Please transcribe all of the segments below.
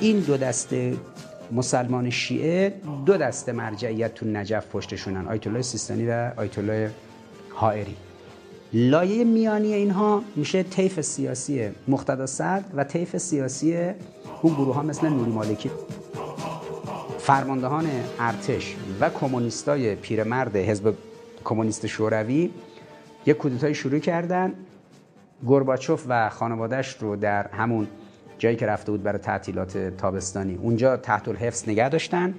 این دو دسته مسلمان شیعه دو دسته مرجعیت تو نجف پشتشونن آیت الله سیستانی و آیت الله حائری. لایه میانی اینها میشه طیف سیاسی مقتدا صدر و طیف سیاسی اون گروه ها مثل نوری مالکی. فرماندهان ارتش و کمونیستای پیرمرد حزب کمونیست شوروی یک کودتای شروع کردن. گرباچوف و خانوادهش رو در همون جایی که رفته بود برای تعطیلات تابستانی. اونجا تحت الحفظ نگه داشتن.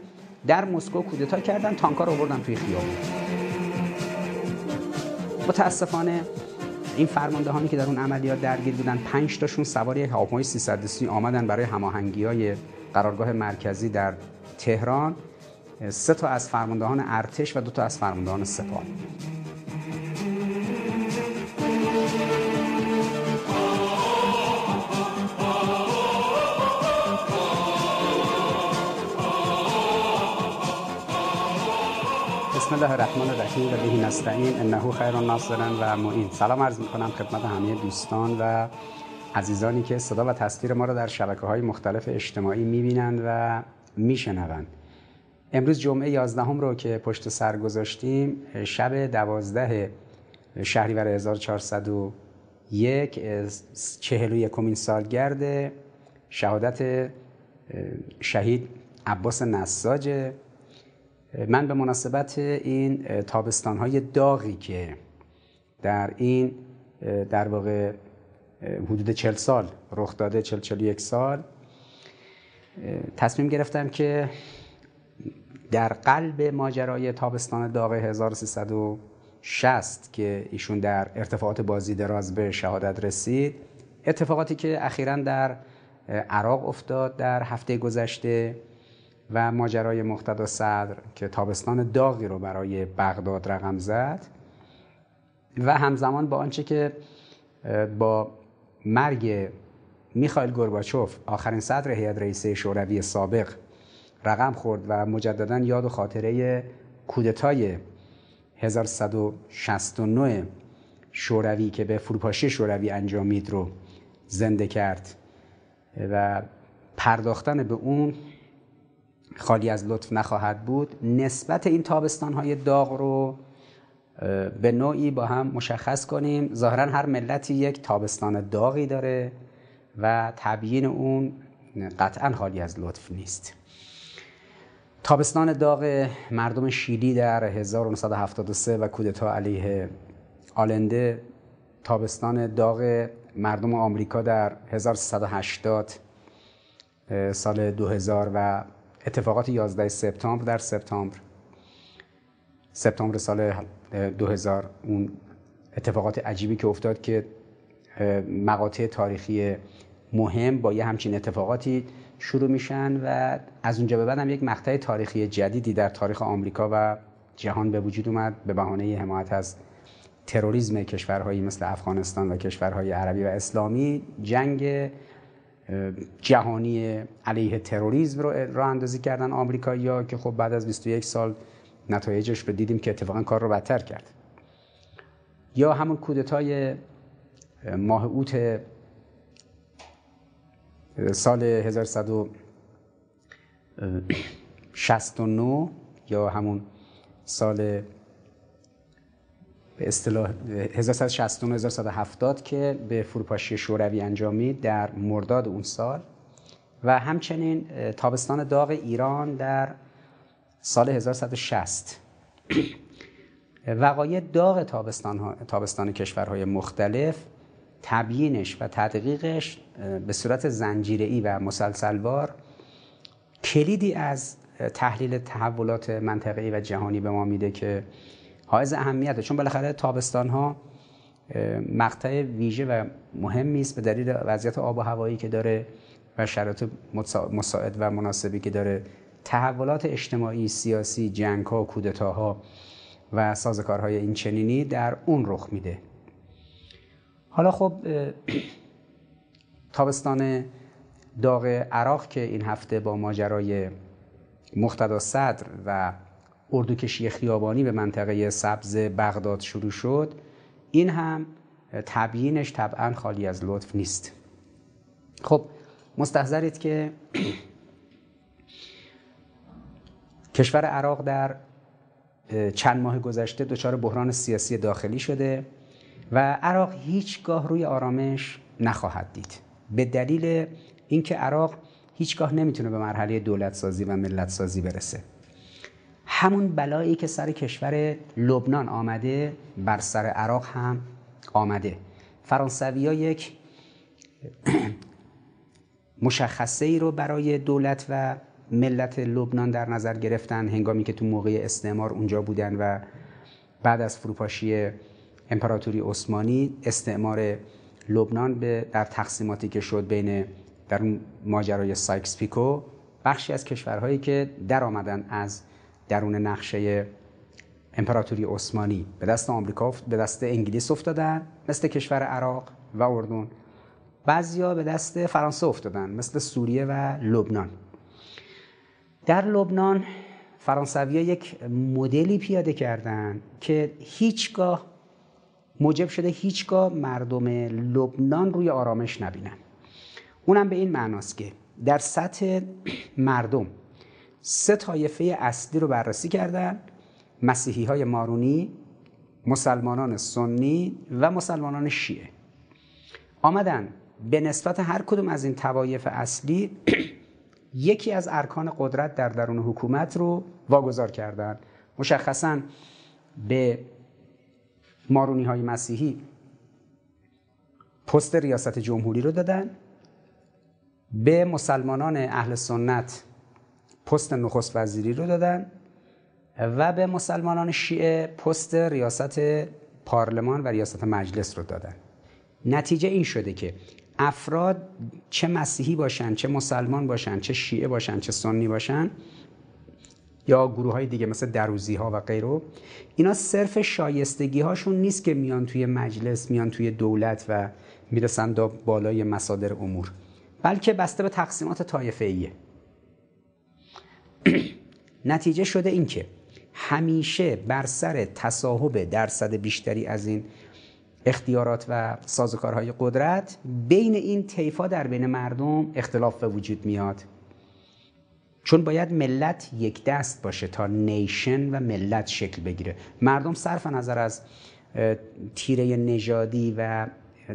در مسکو کودتا کردن تانکا رو بردن توی خیابون. متاسفانه این فرماندهانی که در اون عملیات درگیر بودن پنج تاشون سوار یک هواپیمای 330 آمدن برای هماهنگی های قرارگاه مرکزی در تهران. سه تا از فرماندهان ارتش و دو تا از فرماندهان سپاه. بسم الله الرحمن الرحیم و بهی نستعین انه خیر ناصرا و معین. سلام عرض می‌کنم خدمت همه دوستان و عزیزانی که صدا و تصویر ما را در شبکه های مختلف اجتماعی می‌بینند و میشنوند. امروز جمعه 11 هم رو که پشت سر گذاشتیم شب دوازده شهریور 1401 چهل و یکمین سالگرد شهادت شهید عباس نساجه من به مناسبت این تابستان های داغی که در این در واقع حدود چل سال رخ داده چل چل یک سال تصمیم گرفتم که در قلب ماجرای تابستان داغ 1360 که ایشون در ارتفاعات بازی دراز به شهادت رسید اتفاقاتی که اخیرا در عراق افتاد در هفته گذشته و ماجرای مقتدا صدر که تابستان داغی رو برای بغداد رقم زد و همزمان با آنچه که با مرگ میخائیل گورباچوف آخرین صدر هیئت رئیسه شوروی سابق رقم خورد و مجددا یاد و خاطره کودتای 1169 شوروی که به فروپاشی شوروی انجامید رو زنده کرد و پرداختن به اون خالی از لطف نخواهد بود نسبت این تابستان های داغ رو به نوعی با هم مشخص کنیم. ظاهرا هر ملتی یک تابستان داغی داره و تبیین اون قطعا خالی از لطف نیست. تابستان داغ مردم شیلی در 1973 و کودتا علیه آلنده تابستان داغ مردم آمریکا در 1380 سال 2000 و اتفاقات 11 سپتامبر در سپتامبر. سپتامبر سال 2000 اون اتفاقات عجیبی که افتاد که مقاطع تاریخی مهم با یه همچین اتفاقاتی شروع میشن و از اونجا به بعد هم یک مقطع تاریخی جدیدی در تاریخ آمریکا و جهان به وجود اومد به بهانه حمایت از تروریسم کشورهایی مثل افغانستان و کشورهای عربی و اسلامی. جنگ جهانی علیه تروریسم رو راه اندازی کردن آمریکایی‌ها که خب بعد از 21 سال نتایجش رو دیدیم که اتفاقا کار رو بدتر کرد. یا همون کودتای ماه اوت سال 1169 یا همون سال به اصطلاح 1169 1170 که به فروپاشی شوروی انجامید در مرداد اون سال. و همچنین تابستان داغ ایران در سال 1160 وقایع داغ تابستان, تابستان کشورهای مختلف تبیینش و تدقیقش به صورت زنجیره‌ای و مسلسلوار کلیدی از تحلیل تحولات منطقه‌ای و جهانی به ما میده که حائز اهمیته. چون بالاخره تابستان ها مقطع ویژه و مهمی است به دلیل وضعیت آب و هوایی که داره و شرایط مساعد و مناسبی که داره. تحولات اجتماعی سیاسی جنگ ها کودتاها و سازکارهای این چنینی در اون رخ میده. حالا خب تابستان داغ عراق که این هفته با ماجرای مقتدا صدر و اردوکشی خیابانی به منطقه سبز بغداد شروع شد. این هم تبیینش طبعا خالی از لطف نیست. خب مستحضرید که کشور عراق در چند ماه گذشته دچار بحران سیاسی داخلی شده و عراق هیچگاه روی آرامش نخواهد دید. به دلیل اینکه عراق هیچگاه نمی‌تونه به مرحله دولت سازی و ملت سازی برسه. همون بلایی که سر کشور لبنان آمده بر سر عراق هم آمده. فرانسوی ها یک مشخصه ای رو برای دولت و ملت لبنان در نظر گرفتن. هنگامی که تو موقع استعمار اونجا بودن و بعد از فروپاشی امپراتوری عثمانی استعمار لبنان به در تقسیماتی که شد بین در ماجرای سایکس پیکو بخشی از کشورهایی که در آمدن از درون نقشه امپراتوری عثمانی به دست آمریکا به دست انگلیس افتادن مثل کشور عراق و اردن. بعضیا به دست فرانسه افتادن مثل سوریه و لبنان. در لبنان فرانسوی یک مدلی پیاده کردن که هیچگاه موجب شده هیچگاه مردم لبنان روی آرامش نبینن. اونم به این معناست که در سطح مردم سه طایفه اصلی رو بررسی کردن مسیحی های مارونی مسلمانان سنی و مسلمانان شیعه. آمدن. به نسبت هر کدوم از این توایف اصلی یکی از ارکان قدرت در درون حکومت رو واگذار کردن. مشخصا به مارونی های مسیحی پست ریاست جمهوری رو دادن. به مسلمانان اهل سنت پست نخست وزیری رو دادن و به مسلمانان شیعه پست ریاست پارلمان و ریاست مجلس رو دادن. نتیجه این شده که افراد چه مسیحی باشن چه مسلمان باشن چه شیعه باشن چه سنی باشن یا گروه های دیگه مثل دروزی ها و غیره اینا صرف شایستگی هاشون نیست که میان توی مجلس میان توی دولت و می‌رسن دا بالای مصادر امور بلکه بسته به تقسیمات طایفه ایه نتیجه شده این که همیشه بر سر تصاحب درصد بیشتری از این اختیارات و سازوکارهای قدرت بین این طیفا در بین مردم اختلاف به وجود میاد. چون باید ملت یک دست باشه تا نیشن و ملت شکل بگیره. مردم صرف نظر از تیره نژادی و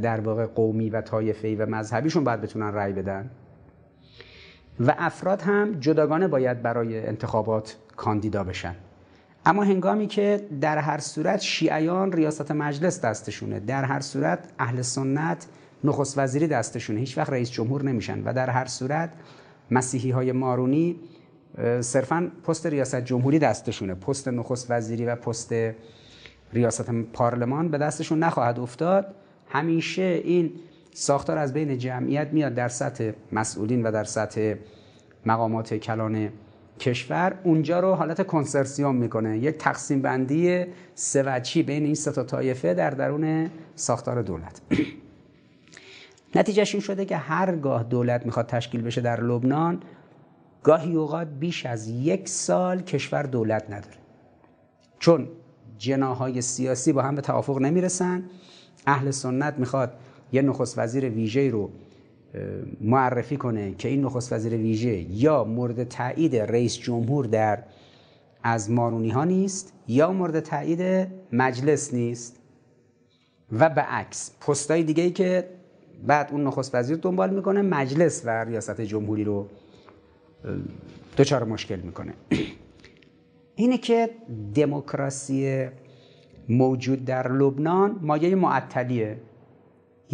در واقع قومی و طایفه‌ای و مذهبیشون باید بتونن رأی بدن. و افراد هم جداگانه باید برای انتخابات کاندیدا بشن. اما هنگامی که در هر صورت شیعیان ریاست مجلس دستشونه در هر صورت اهل سنت نخست وزیری دستشونه هیچ وقت رئیس جمهور نمیشن و در هر صورت مسیحی های مارونی صرفا پست ریاست جمهوری دستشونه پست نخست وزیری و پست ریاست پارلمان به دستشون نخواهد افتاد. همیشه این ساختار از بین جمعیت میاد در سطح مسئولین و در سطح مقامات کلان کشور. اونجا رو حالت کنسرسیوم می‌کنه. یک تقسیم بندی سوچی بین این سه تا طایفه در درون ساختار دولت. نتیجهش این شده که هرگاه دولت می‌خواد تشکیل بشه در لبنان گاهی اوقات بیش از یک سال کشور دولت نداره. چون جناهای سیاسی با هم به توافق نمی‌رسن. اهل سنت می‌خواد یه نخست وزیر ویژه رو معرفی کنه که این نخست وزیر ویژه یا مورد تایید رئیس جمهور در از مارونی ها نیست یا مورد تایید مجلس نیست. و به عکس پستای دیگه ای که بعد اون نخست وزیر دنبال می‌کنه مجلس و ریاست جمهوری رو دچار مشکل می‌کنه. اینه که دموکراسی موجود در لبنان مایه معطلیه.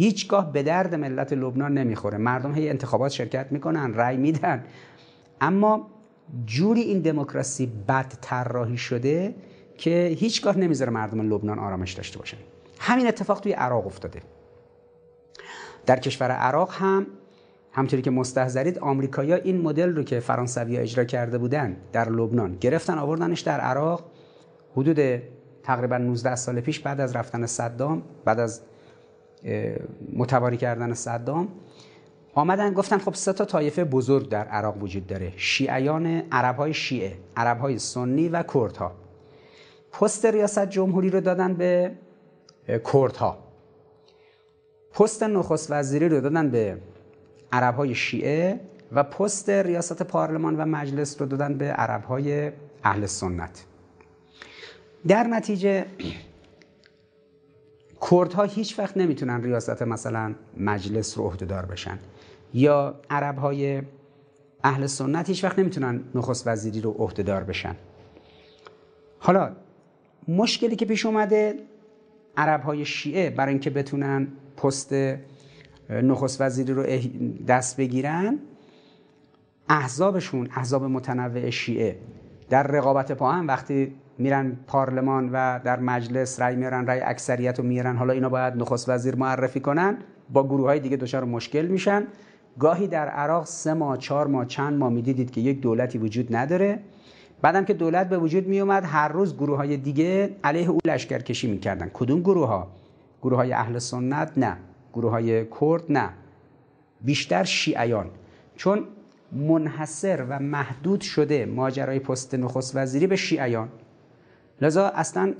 هیچگاه به درد ملت لبنان نمی‌خوره. مردم هی انتخابات شرکت می‌کنن رأی میدن. اما جوری این دموکراسی بد طراحی شده که هیچگاه نمی‌ذاره مردم لبنان آرامش داشته باشن. همین اتفاق توی عراق افتاده. در کشور عراق هم همطوری که مستحضرید آمریکایی‌ها این مدل رو که فرانسوی اجرا کرده بودن در لبنان گرفتن آوردنش در عراق. حدود تقریبا 19 سال پیش بعد از رفتن صدام بعد از متواری کردن صدام. آمدن گفتن خب سه تا طایفه بزرگ در عراق وجود داره. شیعیان عرب های شیعه عرب های سنی و کردها. پست ریاست جمهوری رو دادن به کردها. پست نخست وزیری رو دادن به عرب های شیعه و پست ریاست پارلمان و مجلس رو دادن به عرب های اهل سنت. در نتیجه کردها هیچ وقت نمی‌تونن ریاست مثلا مجلس رو عهدهدار بشن. یا عرب های اهل سنت هیچ وقت نمی‌تونن نخست وزیری رو عهدهدار بشن. حالا مشکلی که پیش اومده عرب های شیعه برای اینکه بتونن پست نخست وزیری رو دست بگیرن احزابشون احزاب متنوع شیعه در رقابت پا هم وقتی میرن پارلمان و در مجلس رأی میارن رأی اکثریت رو میارن. حالا اینا باید نخست وزیر معرفی کنن. با گروه های دیگه دچار مشکل میشن. گاهی در عراق سه ماه چهار ماه چند ماه می‌دیدید که یک دولتی وجود نداره. بعدم که دولت به وجود می اومد هر روز گروه های دیگه علیه او لشکرکشی می‌کردن. کدوم گروه ها گروه های اهل سنت؟ نه. گروه های کرد؟ نه. بیشتر شیعیان. چون منحصر و محدود شده ماجرای پست نخست وزیری به شیعیان. لذا اصلا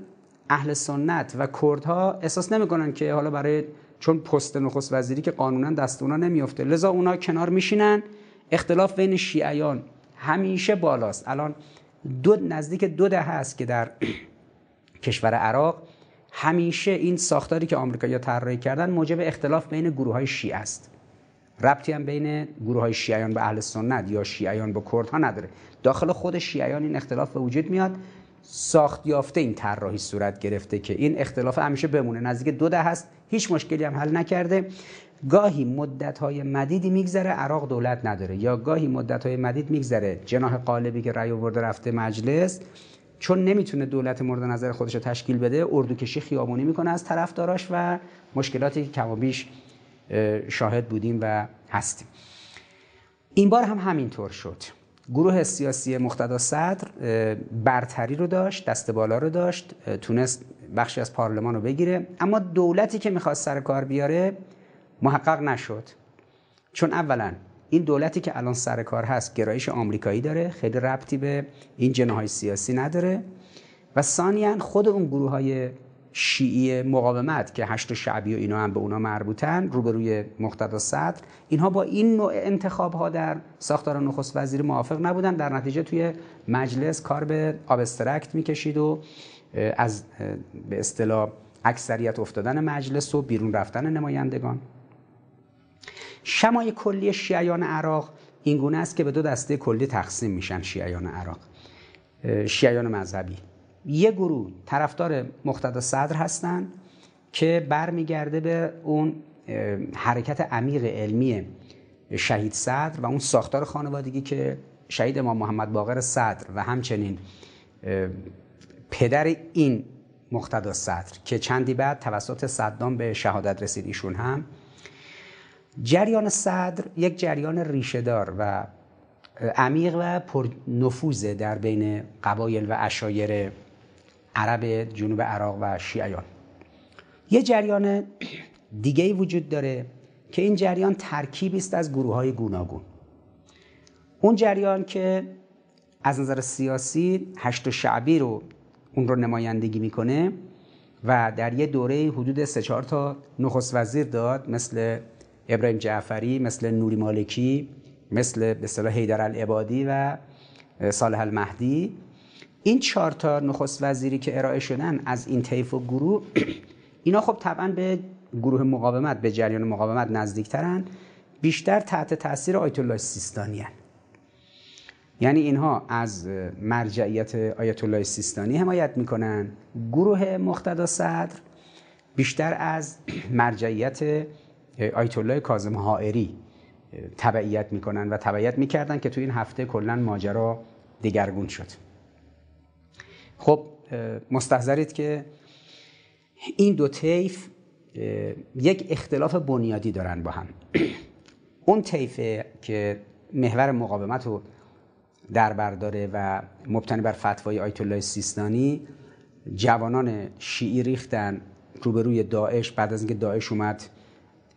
اهل سنت و کردها احساس نمی‌کنن که حالا برای چون پست نخست وزیری که قانونا دست اونا نمیفته لذا اونا کنار میشینن اختلاف بین شیعیان همیشه بالاست. الان دو نزدیک دو ده هست که در کشور عراق همیشه این ساختاری که آمریکایی‌ها طراحی کردن موجب اختلاف بین گروه های شیعه است. ربطی هم بین گروه های شیعیان به اهل سنت یا شیعیان به کردها نداره. داخل خود شیعیان این اختلاف به وجود میاد. ساخت یافته این طراحی صورت گرفته که این اختلاف همیشه بمونه. نزدیک دو ده هست هیچ مشکلی هم حل نکرده. گاهی مدت های مدیدی میگذره عراق دولت نداره. یا گاهی مدت های مدید میگذره. جناح قالبی که رأی آورده رفته مجلس چون نمی‌تونه دولت مورد نظر خودش رو تشکیل بده اردوکشی خیابونی می‌کنه از طرفداراش و مشکلاتی که کم بیش شاهد بودیم و هستیم. این بار هم همینطور شد. گروه سیاسی مقتدا صدر برتری رو داشت دست بالا رو داشت تونست بخشی از پارلمان رو بگیره. اما دولتی که می‌خواست سر کار بیاره محقق نشد. چون اولا این دولتی که الان سر کار هست گرایش آمریکایی داره خیلی ربطی به این جناهای سیاسی نداره. و ثانیا خود اون گروه های شیعی مقاومت که هشت شعبی و اینا هم به اونا مربوطن روبروی مقتدا صدر اینها با این نوع انتخاب ها در ساختار نخست وزیر موافق نبودن. در نتیجه توی مجلس کار به آبسترکت می‌کشید و از به اصطلاح اکثریت افتادن مجلس و بیرون رفتن نمایندگان. شمای کلی شیعیان عراق این گونه است که به دو دسته کلی تقسیم میشن شیعیان عراق شیعیان مذهبی. یه گروه طرفدار مقتدا صدر هستن که برمیگرده به اون حرکت عمیق علمی شهید صدر و اون ساختار خانوادگی که شهید امام محمد باقر صدر و همچنین پدر این مقتدا صدر که چندی بعد توسط صدام به شهادت رسید ایشون هم. جریان صدر یک جریان ریشهدار و عمیق و پر نفوذه در بین قبایل و اشایر عرب جنوب عراق و شیعیان. یه جریان دیگه وجود داره که این جریان ترکیبی است از گروه های گوناگون. اون جریان که از نظر سیاسی هشت شعبی رو اون رو نمایندگی می‌کنه و در یه دوره حدود سه چهار تا نخست وزیر داد مثل ابراهیم جعفری مثل نوری مالکی مثل به اصطلاح حیدر العبادی و صالح المهدی. این چهار تا نخست وزیری که ارائه شدن از این طیف و گروه اینا خب طبعا به گروه مقاومت به جریان مقاومت نزدیکترن بیشتر تحت تاثیر آیت الله سیستانی هن. یعنی اینها از مرجعیت آیت الله سیستانی حمایت می‌کنن گروه مقتدا صدر بیشتر از مرجعیت آیت الله کاظم حائری تبعیت می‌کنن و تبعیت می‌کردن که تو این هفته کلا ماجرا دگرگون شد خب مستحضرید که این دو طیف یک اختلاف بنیادی دارن با هم. اون طیفه که محور مقاومت رو در برداره و مبتنی بر فتوای آیت الله سیستانی جوانان شیعی ریختن روبروی داعش بعد از اینکه داعش اومد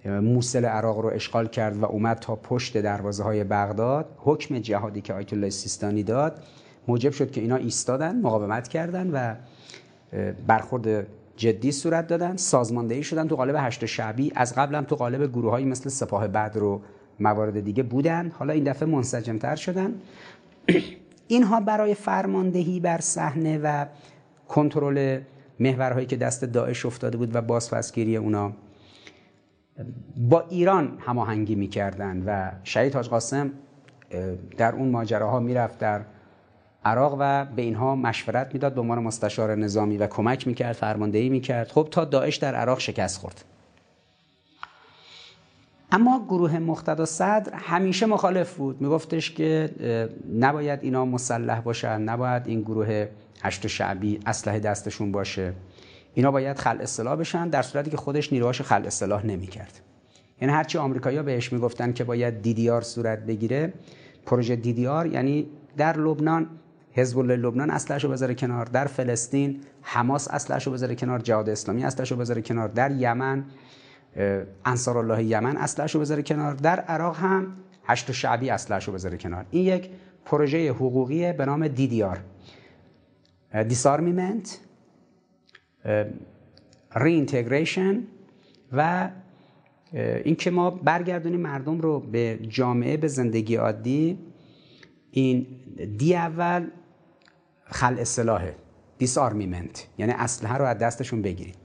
موسل عراق رو اشغال کرد و اومد تا پشت دروازه های بغداد حکم جهادی که آیت الله سیستانی داد موجب شد که اینا ایستادن مقاومت کردن و برخورد جدی صورت دادن. سازماندهی شدن تو قالب هشت شعبی. از قبل هم تو قالب گروه مثل سپاه بدر و موارد دیگه بودن. حالا این دفعه منسجمتر شدن. اینها برای فرماندهی بر صحنه و کنترل محورهایی که دست داعش افتاده بود و بازپسگیری اونا با ایران هماهنگی می‌کردن و شهید حاج قاسم در اون ماجراها می‌رفت در عراق و به اینها مشورت می‌داد به عنوان مستشار نظامی و کمک می‌کرد فرماندهی می‌کرد. خب تا داعش در عراق شکست خورد. اما گروه مقتدا صدر همیشه مخالف بود. میگفتش که نباید اینا مسلح باشن نباید این گروه هشت شعبی اسلحه دستشون باشه. اینا باید خل اصلاح بشن در صورتی که خودش نیروهاش خل اصلاح نمی‌کرد. یعنی هرچی آمریکایی‌ها بهش می‌گفتن که باید دیدیار صورت بگیره پروژه دیدیار یعنی در لبنان حزب الله لبنان اصلشو بذاره کنار در فلسطین حماس اصلشو بذاره کنار جهاد اسلامی اصلشو بذاره کنار در یمن انصار الله یمن اسلحشو بذاره کنار در عراق هم حشد شعبی اسلحشو بذاره کنار. این یک پروژه حقوقی به نام DDR. disarmament reintegration و اینکه ما برگردونیم مردم رو به جامعه به زندگی عادی. این D اول خلع سلاحه disarmament یعنی اسلحه رو از دستشون بگیرید.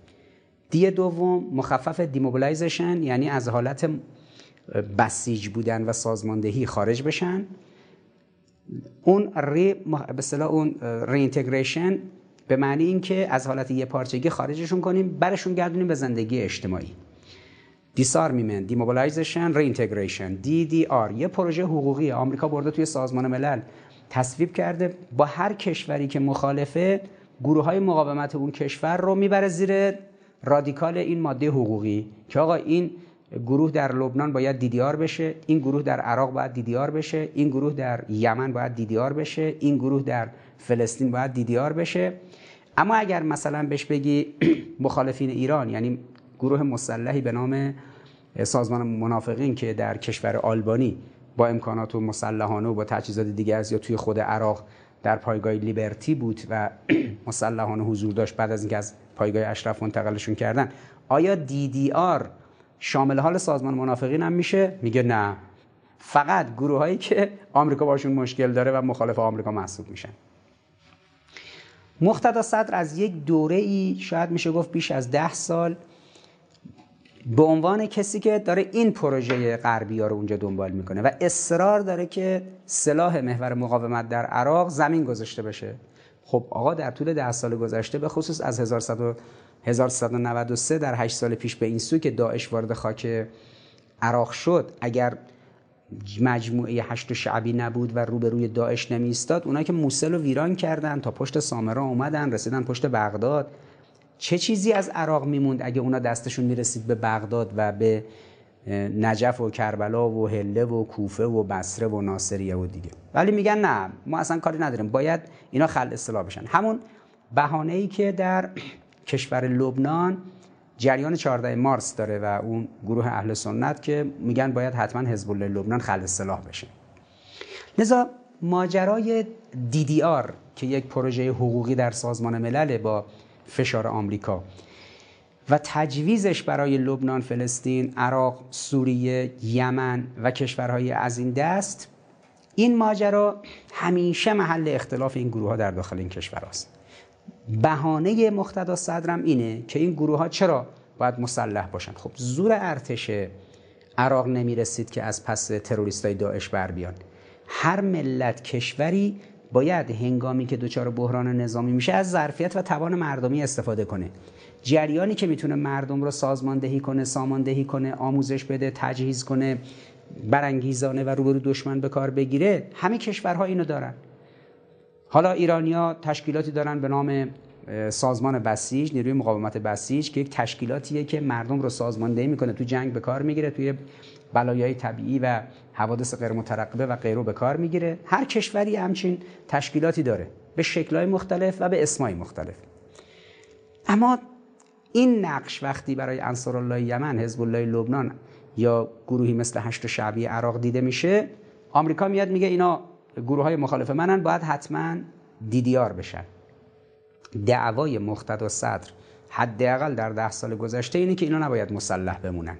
D دوم مخفف demobilization یعنی از حالت بسیج بودن و سازماندهی خارج بشن. اون R به اون reintegration به معنی اینکه از حالت یکپارچگی خارجشون کنیم برشون گردونیم به زندگی اجتماعی. disarmament demobilization reintegration DDR یه پروژه حقوقی. آمریکا برده توی سازمان ملل. تصویب کرده با هر کشوری که مخالفه گروه های مقاومت اون کشور رو می‌بره زیر رادیکال این ماده حقوقی که آقا این گروه در لبنان باید دیدیار بشه این گروه در عراق باید دیدیار بشه این گروه در یمن باید دیدیار بشه این گروه در فلسطین باید دیدیار بشه. اما اگر مثلا بهش بگی مخالفین ایران یعنی گروه مسلحی به نام سازمان منافقین که در کشور آلبانی با امکانات و مسلحانه و با تجهیزات دیگه از یا توی خود عراق در پایگاه لیبرتی بود و مسلحانه حضور داشت بعد از اینکه از پایگاه اشرف منتقلشون کردن. آیا آر شامل حال سازمان منافقین هم میشه؟ میگه نه. فقط گروه هایی که آمریکا باشون مشکل داره و مخالف آمریکا محسوب میشن. مقتدا صدر از یک دوره ای شاید میشه گفت بیش از ده سال به عنوان کسی که داره این پروژه غربی ها رو اونجا دنبال می‌کنه و اصرار داره که سلاح محور مقاومت در عراق زمین گذاشته بشه. خب آقا در طول ده سال گذشته به خصوص از 1193 در 8 سال پیش به این سو که داعش وارد خاک عراق شد اگر مجموعه هشت شعبی نبود و روبروی داعش نمی استاد اونایی که موسل رو ویران کردن تا پشت سامرا اومدن رسیدن پشت بغداد چه چیزی از عراق میموند اگه اونا دستشون می‌رسید به بغداد و به نجف و کربلا و هله و کوفه و بصره و ناصریه و دیگه؟ ولی میگن نه ما اصلا کاری نداریم. باید اینا خل اصلاح بشن. همون بهانه ای که در کشور لبنان جریان 14 مارس داره و اون گروه اهل سنت که میگن باید حتما حزب الله لبنان خل اصلاح بشه. لذا ماجرای آر که یک پروژه حقوقی در سازمان ملل با فشار آمریکا. و تجویزش برای لبنان، فلسطین، عراق، سوریه، یمن و کشورهای از این دست این ماجرا همیشه محل اختلاف این گروه ها در داخل این کشور است. بهانه مقتدا صدرم اینه که این گروه ها چرا باید مسلح باشن. خب زور ارتش عراق نمی رسید که از پس تروریستای داعش بر بیان. هر ملت کشوری باید هنگامی که دچار بحران نظامی میشه از ظرفیت و توان مردمی استفاده کنه. جریانی که می‌تونه مردم رو سازماندهی کنه ساماندهی کنه آموزش بده تجهیز کنه برانگیزانه و روبرو دشمن به کار بگیره همه کشورها اینو دارن. حالا ایرانیا تشکیلاتی دارن به نام سازمان بسیج نیروی مقاومت بسیج که یک تشکیلاتیه که مردم رو سازماندهی می‌کنه تو جنگ به کار می‌گیره توی بلایای طبیعی و حوادث غیر مترقبه و غیره به کار می‌گیره. هر کشوری همچین تشکیلاتی داره. به شکلهای مختلف و به اسمای مختلف. اما این نقش وقتی برای انصار الله یمن حزب الله لبنان یا گروهی مثل هشت شعبی عراق دیده میشه آمریکا میاد میگه اینا گروه های مخالف منن باید حتما دیدیار بشن. دعوای مقتدا صدر حداقل در ده سال گذشته اینه که اینا نباید مسلح بمونن.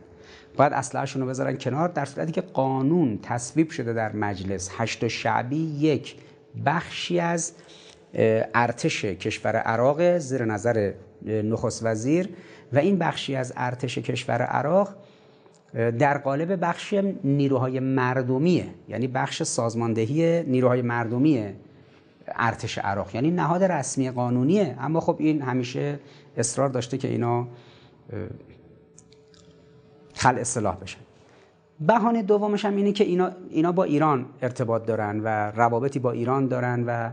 باید اسلحه‌شون رو بذارن کنار در صورتی که قانون تصویب شده در مجلس. هشت شعبی یک بخشی از ارتش کشور عراق زیر نظر نخست وزیر و این بخشی از ارتش کشور عراق در قالب بخش نیروهای مردمیه یعنی بخش سازماندهی نیروهای مردمی ارتش عراق. یعنی نهاد رسمی قانونیه اما خب این همیشه اصرار داشته که اینا خل اصلاح بشن بهانه دومش هم اینه که اینا, اینا با ایران ارتباط دارن و روابطی با ایران دارن و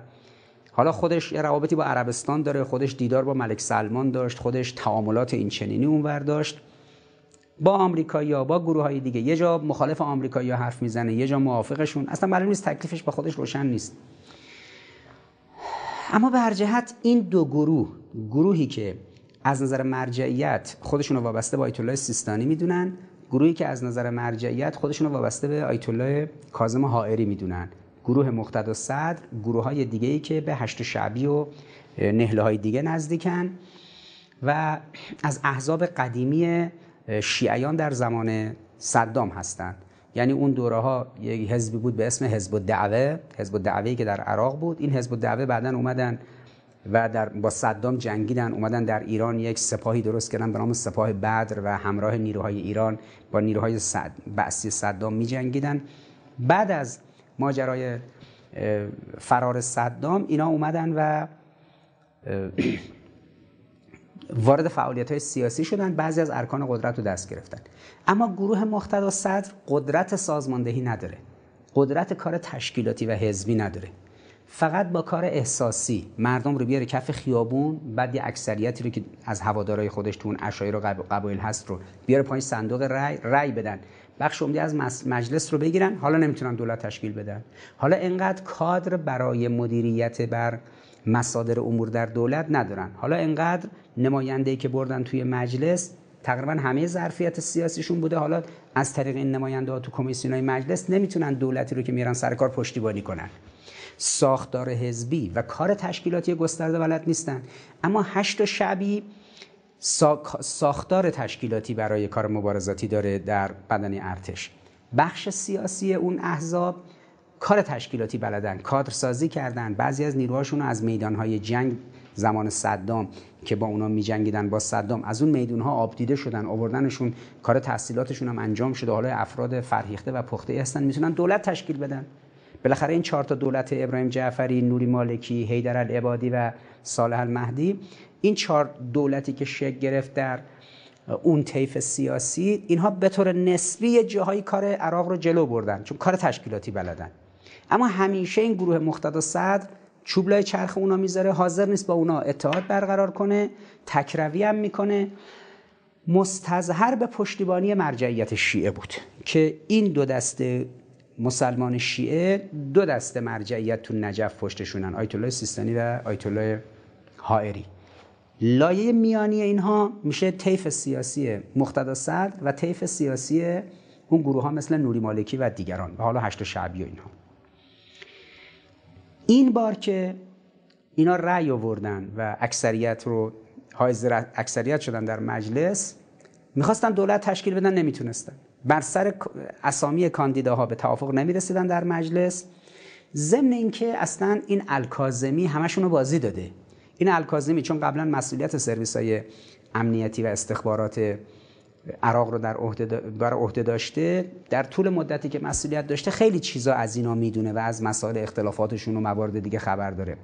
حالا خودش یه روابطی با عربستان داره خودش دیدار با ملک سلمان داشت خودش تعاملات این چنینی اونور داشت. با آمریکایی‌ها با گروه های دیگه یه جا مخالف آمریکایی‌ها حرف می‌زنه یه جا موافقشون. اصلا معلوم نیست تکلیفش با خودش روشن نیست. اما به هر جهت این دو گروه گروهی که از نظر مرجعیت خودشون رو وابسته به آیت الله سیستانی می‌دونن. گروهی که از نظر مرجعیت خودشون رو وابسته به آیت الله کاظم حائری می‌دونن. گروه مقتدا صدر گروه های دیگه ای که به هشت شعبی و نهله های دیگه نزدیکن و از احزاب قدیمی شیعیان در زمان صدام هستند. یعنی اون دوره ها یک حزبی بود به اسم حزب الدعوه. حزب الدعوه که در عراق بود. این حزب الدعوه بعدا اومدن و در با صدام جنگیدن اومدن در ایران یک سپاهی درست کردن به نام سپاه بدر و همراه نیروهای ایران با نیروهای صد... بعثی صدام می جنگیدن بعد از ماجرای فرار صدام اینا اومدن و وارد فعالیت های سیاسی شدن. بعضی از ارکان قدرت رو دست گرفتن. اما گروه مقتدا صدر قدرت سازماندهی نداره. قدرت کار تشکیلاتی و حزبی نداره. فقط با کار احساسی. مردم رو بیاره کف خیابون بعد یه اکثریتی رو که از هوادارای خودش تو اون اشایر و قبایل هست رو بیاره پایین صندوق رای رای بدن. بخش عمده از مجلس رو بگیرن حالا نمی‌تونن دولت تشکیل بدن. حالا انقدر کادر برای مدیریت بر مصادر امور در دولت ندارن. حالا انقدر نماینده که بردن توی مجلس تقریبا همه ظرفیت سیاسیشون بوده. حالا از طریق این نماینده ها تو کمیسیون های مجلس نمی‌تونن دولتی رو که میرن سر کار پشتیبانی کنن. ساختار حزبی و کار تشکیلاتی گسترده بلد نیستن. اما هشت شعبی ساختار تشکیلاتی برای کار مبارزاتی داره در بدن ارتش. بخش سیاسی اون احزاب کار تشکیلاتی بلدن کادر سازی کردن. بعضی از نیروهاشون از میدانهای جنگ زمان صدام که با اونا می جنگیدن با صدام از اون میدون ها آبدیده شدن آوردنشون کار تحصیلاتشون هم انجام شده. حالا افراد فرهیخته و پخته هستن می‌تونن دولت تشکیل بدن. بالاخره این چهار تا دولت ابراهیم جعفری نوری مالکی حیدر العبادی و صالح المهدی این چهار دولتی که شکل گرفت در اون طیف سیاسی اینها به طور نسبی جاهای کار عراق رو جلو بردن چون کار تشکیلاتی بلدن. اما همیشه این گروه مقتدا صدر چوبلای چرخ اونا می‌ذاره حاضر نیست با اونا اتحاد برقرار کنه تکروی هم می‌کنه. مستظهر به پشتیبانی مرجعیت شیعه بود که این دو دسته مسلمان شیعه دو دسته مرجعیت تو نجف پشتشونن آیت الله سیستانی و آیت الله حائری. لایه میانی اینها میشه طیف سیاسی مقتدا صدر و طیف سیاسی اون گروه ها مثل نوری مالکی و دیگران و حالا هشت شعبی و اینها. این بار که اینا رأی آوردن و اکثریت رو حائز اکثریت شدن در مجلس می‌خواستن دولت تشکیل بدن نمی‌تونستن. بر سر اسامی کاندیداها به توافق نمی‌رسیدن در مجلس. ضمن اینکه اصلا این الکازمی همشون رو بازی داده. این الکازمی چون قبلا مسئولیت سرویس های امنیتی و استخبارات عراق رو در عهده بر عهده داشته در طول مدتی که مسئولیت داشته خیلی چیزا از اینا می‌دونه و از مسائل اختلافاتشون و موارد دیگه خبر داره.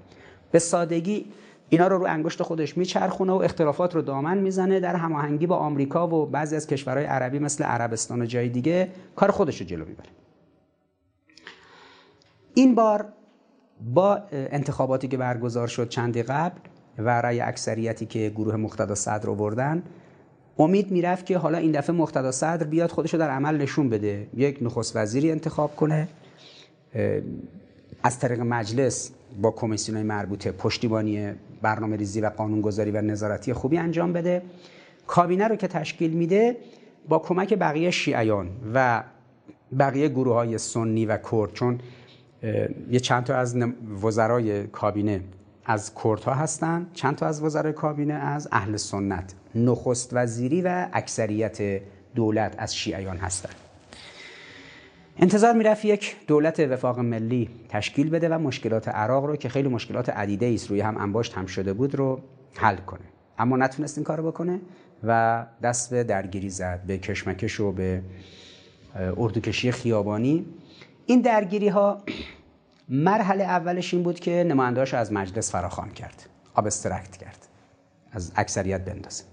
به سادگی اینا رو رو انگشت خودش میچرخونه و اختلافات رو دامن می‌زنه در هماهنگی با آمریکا و بعضی از کشورهای عربی مثل عربستان و جای دیگه کار خودش رو جلو می‌بره. این بار با انتخاباتی که برگزار شد چندی قبل و رأی اکثریتی که گروه مقتدا صدر آوردن امید می‌رفت که حالا این دفعه مقتدا صدر بیاد خودشو در عمل نشون بده. یک نخست وزیری انتخاب کنه از طریق مجلس با کمیسیون مربوطه پشتیبانی برنامه ریزی و قانونگذاری و نظارتی خوبی انجام بده. کابینه رو که تشکیل میده با کمک بقیه شیعیان و بقیه گروه های سنی و کرد چون یه چند تا از وزرای کابینه از کردها هستن چند تا از وزرای کابینه از اهل سنت نخست وزیری و اکثریت دولت از شیعیان هستند انتظار می‌رفت یک دولت وفاق ملی تشکیل بده و مشکلات عراق رو که خیلی مشکلات عدیده است روی هم انباشت هم شده بود رو حل کنه. اما نتونست این کارو بکنه و دست به درگیری زد به کشمکش و به اردوکشی خیابانی. این درگیری ها مرحله اولش این بود که نمایندهاش از مجلس فراخوان کرد آبسترکت کرد از اکثریت بندازه.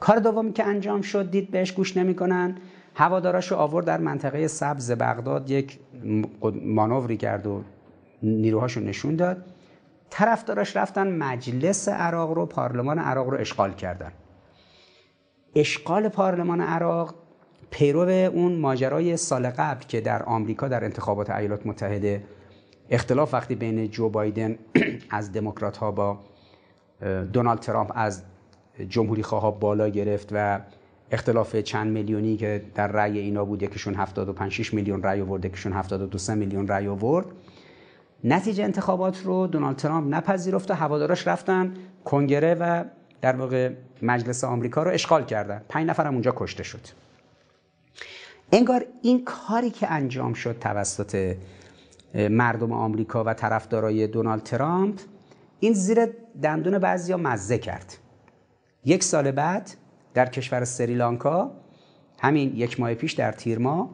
کار دومی که انجام شد دید بهش گوش نمی‌کنن. هواداراش رو آورد در منطقه سبز بغداد یک مانوری کرد و نیروهاشو نشون داد. طرفداراش رفتن مجلس عراق رو پارلمان عراق رو اشغال کردن. اشغال پارلمان عراق پیرو اون ماجرای سال قبل که در آمریکا در انتخابات ایالات متحده اختلاف وقتی بین جو بایدن از دموکرات ها با دونالد ترامپ از جمهوری خواه بالا گرفت و اختلاف چند میلیونی که در رأی اینا بود یکیشون 75 6 میلیون رأی آورد یکیشون 72 میلیون رأی آورد. نتیجه انتخابات رو دونالد ترامپ نپذیرفت و هواداراش رفتن کنگره و در واقع مجلس آمریکا رو اشغال کردن. پنج نفرم اونجا کشته شد. انگار این کاری که انجام شد توسط مردم آمریکا و طرفدارای دونالد ترامپ این زیر دندون بعضیا مزه کرد. یک سال بعد در کشور سریلانکا همین یک ماه پیش در تیر ماه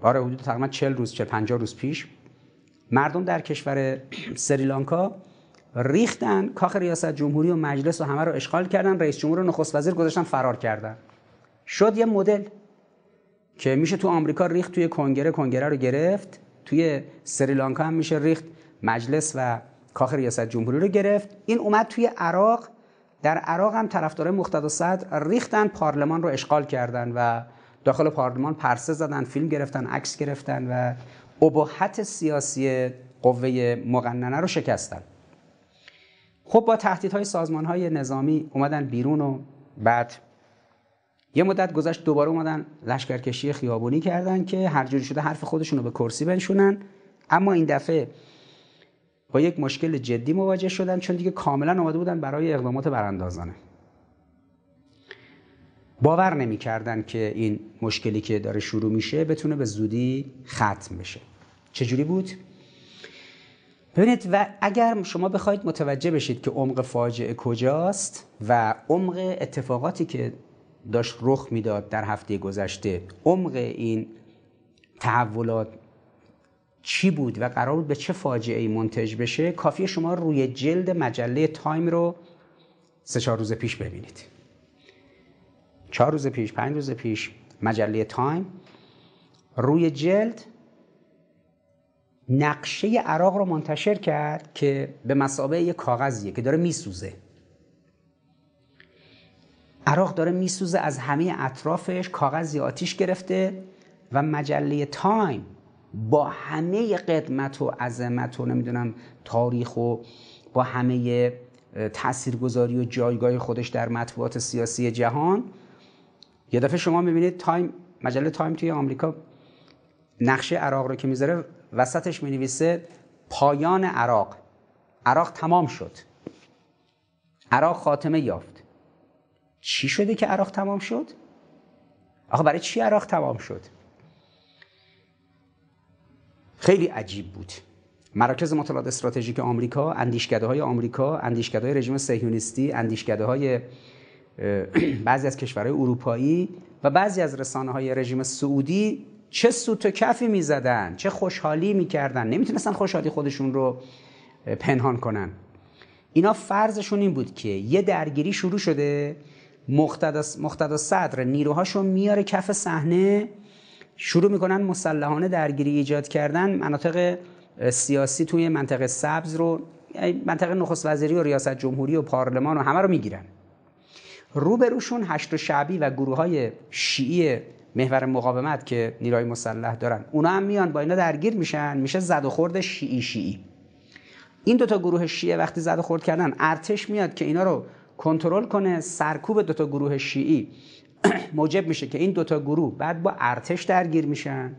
آره حدود تقریبا 40 روز 40 50 روز پیش مردم در کشور سریلانکا ریختن کاخ ریاست جمهوری و مجلس و همه رو اشغال کردن رئیس جمهور و نخست وزیر گذاشتن فرار کردن. شد یه مدل که میشه تو آمریکا ریخت توی کنگره کنگره رو گرفت توی سریلانکا هم میشه ریخت مجلس و کاخ ریاست جمهوری رو گرفت. این اومد توی عراق در عراق هم طرفدارای مقتدا صدر ریختن پارلمان رو اشغال کردن و داخل پارلمان پرسه زدن فیلم گرفتن عکس گرفتن و ابهت سیاسی قوه مقننه رو شکستن. خب با تهدیدهای سازمان های نظامی اومدن بیرون و بعد یه مدت گذشت دوباره اومدن لشکرکشی خیابونی کردن که هر جوری شده حرف خودشون رو به کرسی بنشونن. اما این دفعه با یک مشکل جدی مواجه شدن چون دیگه کاملا آماده بودن برای اقدامات براندازانه باور نمی‌کردن که این مشکلی که داره شروع میشه بتونه به زودی ختم بشه چجوری بود؟ ببینید و اگر شما بخواید متوجه بشید که عمق فاجعه کجاست و عمق اتفاقاتی که داشت رخ می‌داد در هفته گذشته عمق این تحولات چی بود و قرار بود به چه فاجعه ای منتج بشه کافی شما روی جلد مجله تایم رو سه چهار روز پیش ببینید. چهار روز پیش پنج روز پیش مجله تایم روی جلد نقشه عراق رو منتشر کرد که به مثابه یک کاغذیه که داره میسوزه. عراق داره میسوزه از همه اطرافش کاغذی آتیش گرفته و مجله تایم با همه قدمت و عظمت و نمی‌دونم تاریخ و با همه تاثیرگذاری و جایگاه خودش در مطبوعات سیاسی جهان یه دفعه شما می‌بینید تایم مجله تایم توی آمریکا نقشه عراق رو که می‌ذاره وسطش می‌نویسه پایان عراق عراق تمام شد عراق خاتمه یافت چی شده که عراق تمام شد؟ آخه برای چی عراق تمام شد؟ خیلی عجیب بود. مراکز مطالعات استراتژیک آمریکا اندیشکده های آمریکا اندیشکده های رژیم صهیونیستی اندیشکده های بعضی از کشورهای اروپایی و بعضی از رسانه های رژیم سعودی چه سوت و کفی می‌زدن چه خوشحالی می‌کردن. نمی‌تونستن خوشحالی خودشون رو پنهان کنن. اینا فرضشون این بود که یه درگیری شروع شده مقتدا صدر نیروهاشو میاره کف صحنه شروع می‌کنن مسلحانه درگیری ایجاد کردن. مناطق سیاسی توی منطقه سبز رو یعنی منطقه نخست وزیری و ریاست جمهوری و پارلمان و همه رو می‌گیرن. روبروشون هشت و شعبی و گروه های شیعی محور مقاومت که نیروهای مسلح دارن اونا هم میان با اینا درگیر میشن میشه زد و خورد شیعی شیعی. این دوتا گروه شیعه وقتی زد و خورد کردن ارتش میاد که اینا رو کنترل کنه سرکوب دوتا گروه شیعی. موجب میشه که این دوتا گروه بعد با ارتش درگیر میشن.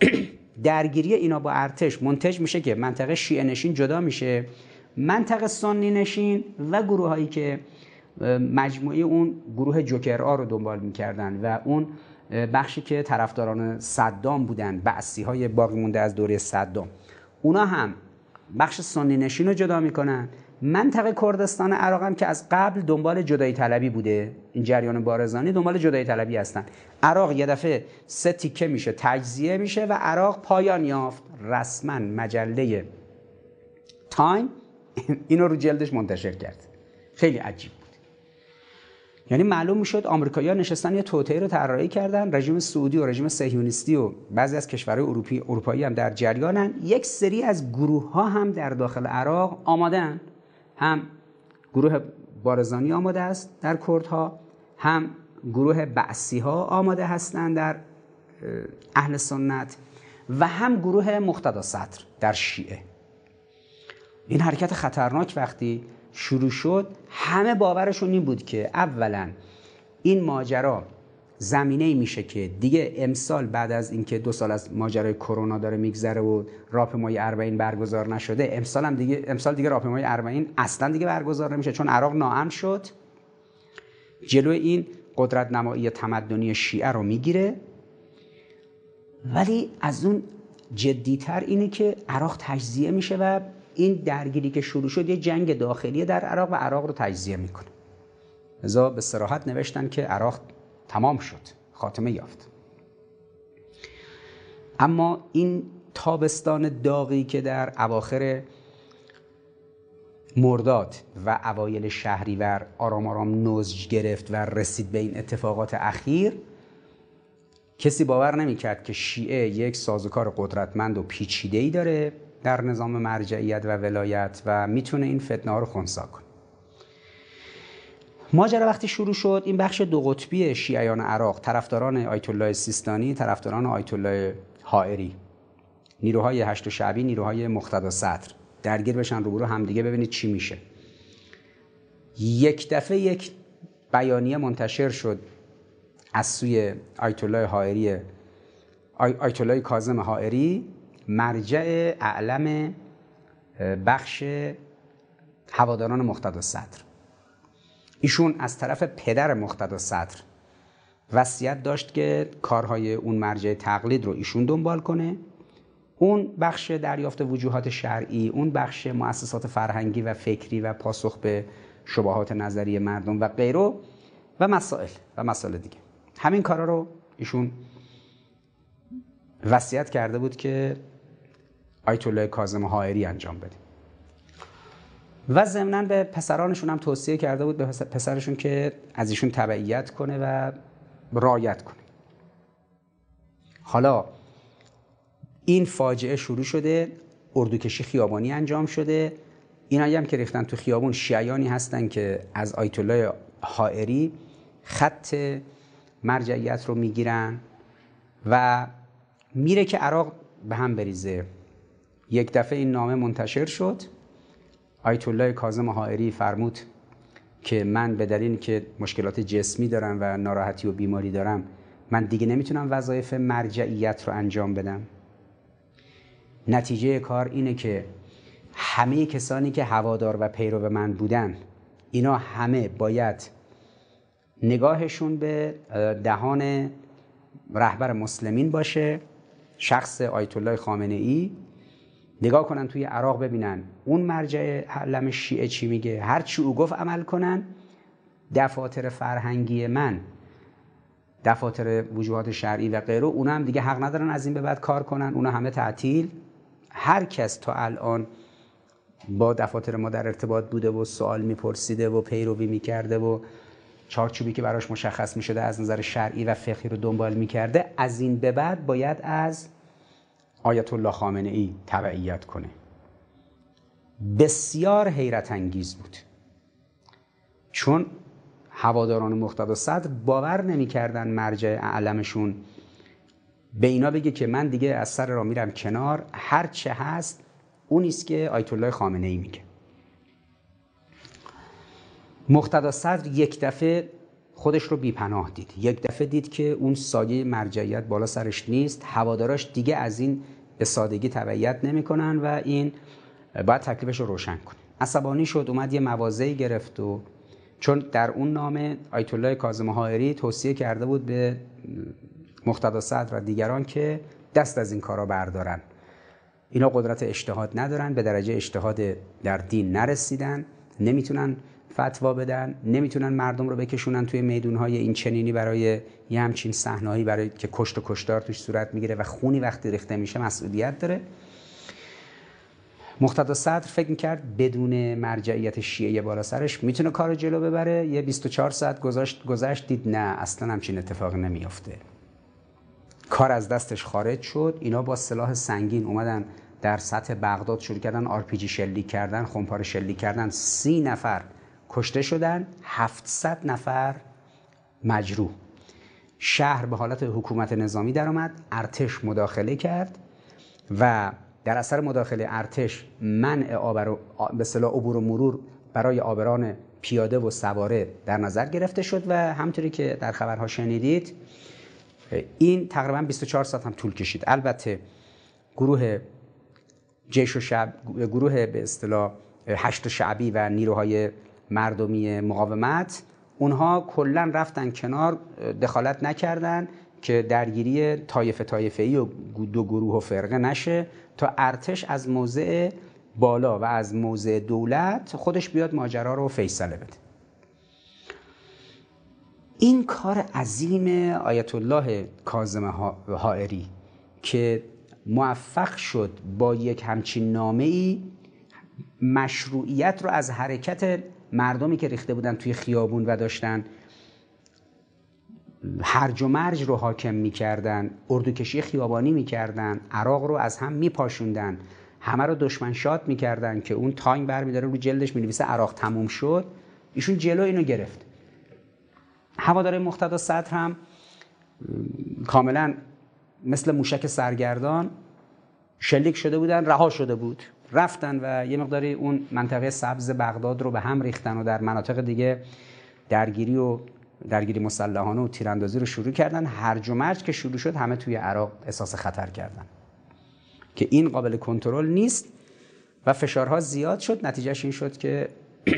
درگیری اینا با ارتش منتج میشه که منطقه شیعه نشین جدا میشه. منطقه سنی نشین و گروه هایی که مجموعه اون گروه جوکر رو دنبال می‌کردن و اون بخشی که طرفداران صدام بودن بعثی های باقی مونده از دوره صدام. اونا هم بخش سنی نشین رو جدا می‌کنن. منطقه کردستان عراق هم که از قبل دنبال جدایی طلبی بوده این جریان بارزانی دنبال جدایی طلبی هستن. عراق یه دفعه سه تیکه میشه تجزیه میشه و عراق پایان یافت. رسما مجله تایم. اینو رو جلدش منتشر کرد. خیلی عجیب بود. یعنی معلوم می‌شد آمریکایی‌ها نشستن یه توطئه رو طراحی کردن. رژیم سعودی و رژیم صهیونیستی و بعضی از کشورهای اروپایی هم در جریانن. یک سری از گروه ها هم در داخل عراق آمادن هم گروه بارزانی آماده است در کردها هم گروه بعثی ها آماده هستند در اهل سنت و هم گروه مقتدا صدر در شیعه. این حرکت خطرناک وقتی شروع شد همه باورشون این بود که اولا این ماجرا زمینه میشه که دیگه امسال بعد از اینکه دو سال از ماجرای کرونا داره میگذره و راهپیمایی اربعین برگزار نشده امسال هم دیگه امسال دیگه راهپیمایی اربعین اصلا دیگه برگزار نمیشه چون عراق ناامن شد. جلو این قدرت نمایی تمدنی شیعه رو می‌گیره. ولی از اون جدیتر اینه که عراق تجزیه میشه و این درگیری که شروع شد یه جنگ داخلی در عراق و عراق رو تجزیه می‌کنه. لذا به سراحت نوشتن که عراق تمام شد. خاتمه یافت. اما این تابستان داغی که در اواخر مرداد و اوایل شهریور آرام آرام نوزج گرفت و رسید به این اتفاقات اخیر کسی باور نمی‌کرد که شیعه یک سازوکار قدرتمند و پیچیده ای داره در نظام مرجعیت و ولایت و می‌تونه این فتنه ها رو خونسا کنه. ماجرا وقتی شروع شد این بخش دو قطبی شیعیان عراق طرفداران آیت الله سیستانی طرفداران آیت الله حائری. نیروهای هشت و شعبی نیروهای مقتدا صدر. درگیر بشن روبرو همدیگه ببینید چی میشه. یک دفعه یک بیانیه منتشر شد از سوی آیت الله حائری آیت الله کاظم حائری مرجع اعلم بخش هواداران مقتدا صدر. ایشون از طرف پدر مقتدا صدر وصیت داشت که کارهای اون مرجع تقلید رو ایشون دنبال کنه. اون بخش دریافت وجوهات شرعی اون بخش مؤسسات فرهنگی و فکری و پاسخ به شبهات نظری مردم و غیره و مسائل و مسائل دیگه. همین کارا رو ایشون وصیت کرده بود که آیت الله کاظم حائری انجام بده. و ضمنا به پسرانشون هم توصیه کرده بود به پسرشون که از ایشون تبعیت کنه و رایت کنه. حالا این فاجعه شروع شده اردوکشی خیابانی انجام شده. اینایی هم که ریختن تو خیابون شیعیانی هستن که از آیت الله حائری خط مرجعیت رو می‌گیرن و میره که عراق به هم بریزه. یک دفعه این نامه منتشر شد. آیت الله کاظم حائری فرمود که من به دلیل که مشکلات جسمی دارم و ناراحتی و بیماری دارم من دیگه نمی‌تونم وظایف مرجعیت رو انجام بدم. نتیجه کار اینه که همه کسانی که هوادار و پیرو من بودن اینا همه باید نگاهشون به دهان رهبر مسلمین باشه. شخص آیت الله خامنه ای نگاه کنن توی عراق ببینن. اون مرجع علم شیعه چی میگه؟ هر چی او گفت عمل کنن. دفاتر فرهنگی من دفاتر وجوهات شرعی و غیره اونا هم دیگه حق ندارن از این به بعد کار کنن. اونا همه تعطیل. هر کس تا الان با دفاتر ما در ارتباط بوده و سوال میپرسیده و پیروی می‌کرده و چارچوبی که براش مشخص می‌شده از نظر شرعی و فقهی رو دنبال می‌کرده از این به بعد باید از آیت الله خامنه ای تبعیت کنه. بسیار حیرت انگیز بود. چون هواداران مقتدا صدر باور نمی‌کردن مرجع اعلمشون به اینا بگه که من دیگه از سر را میرم کنار هر چه هست اون است که آیت الله خامنه ای میگه. مقتدا صدر یک دفعه خودش رو بیپناه دید. یک دفعه دید که اون سایه مرجعیت بالا سرش نیست هواداراش دیگه از این به سادگی تبعیت نمی‌کنن و این باید تکلیفش رو روشن کنه. عصبانی شد اومد یه موازهی گرفت و چون در اون نامه آیت الله کاظم حائری توصیه کرده بود به مقتدا صدر و دیگران که دست از این کارا بردارن. اینا قدرت اجتهاد ندارن به درجه اجتهاد در دین نرسیدن نمی‌تونن فتوا بدن نمی‌تونن مردم رو بکشونن توی میدونهای این چنینی برای یه همچین صحنه‌ای برای که کشت و کشتار توش صورت می‌گیره و خونی وقتی ریخته میشه مسئولیت داره. مقتدا صدر فکر می‌کرد بدون مرجعیت شیعه بالا سرش می‌تونه کار جلو ببره. یه 24 ساعت گذاشت گذشت دید نه اصلا همچین اتفاق نمیافته. کار از دستش خارج شد. اینا با سلاح سنگین اومدن در سطح بغداد شروع کردن آرپیجی شلیک کردن خمپاره شلیک کردن. سی نفر کشته شدن 700 نفر مجروح. شهر به حالت حکومت نظامی درآمد ارتش مداخله کرد و در اثر مداخله ارتش منع آبر به صلاح عبور و مرور برای آبران پیاده و سواره در نظر گرفته شد و همطوری که در خبرها شنیدید این تقریبا 24 ساعت هم طول کشید. البته گروه جیش و شعب گروه به اصطلاح هشت شعبی و نیروهای مردمی مقاومت اونها کلا رفتن کنار دخالت نکردن که درگیری طایفه طایفه ای و دو گروه و فرقه نشه تا ارتش از موضع بالا و از موضع دولت خودش بیاد ماجرا رو فیصله بده. این کار عظیم آیت الله کاظم حائری که موفق شد با یک همچین نامه ای مشروعیت رو از حرکت مردمی که ریخته بودن توی خیابون و داشتن هرج و مرج رو حاکم می‌کردن اردوکشی خیابانی می‌کردن عراق رو از هم میپاشوندن همه رو دشمن شاد می‌کردن که اون تایم برمیداره رو جلدش می‌نویسه عراق تموم شد. ایشون جلو اینو گرفت. هواداره مقتدا صدر هم کاملا مثل موشک سرگردان شلیک شده بودن رها شده بود. رفتن و یه مقداری اون منطقه سبز بغداد رو به هم ریختن و در مناطق دیگه درگیری و درگیری مسلحانه و تیراندازی رو شروع کردن. هرج و مرج که شروع شد همه توی عراق احساس خطر کردن. که این قابل کنترل نیست و فشارها زیاد شد. نتیجهش این شد که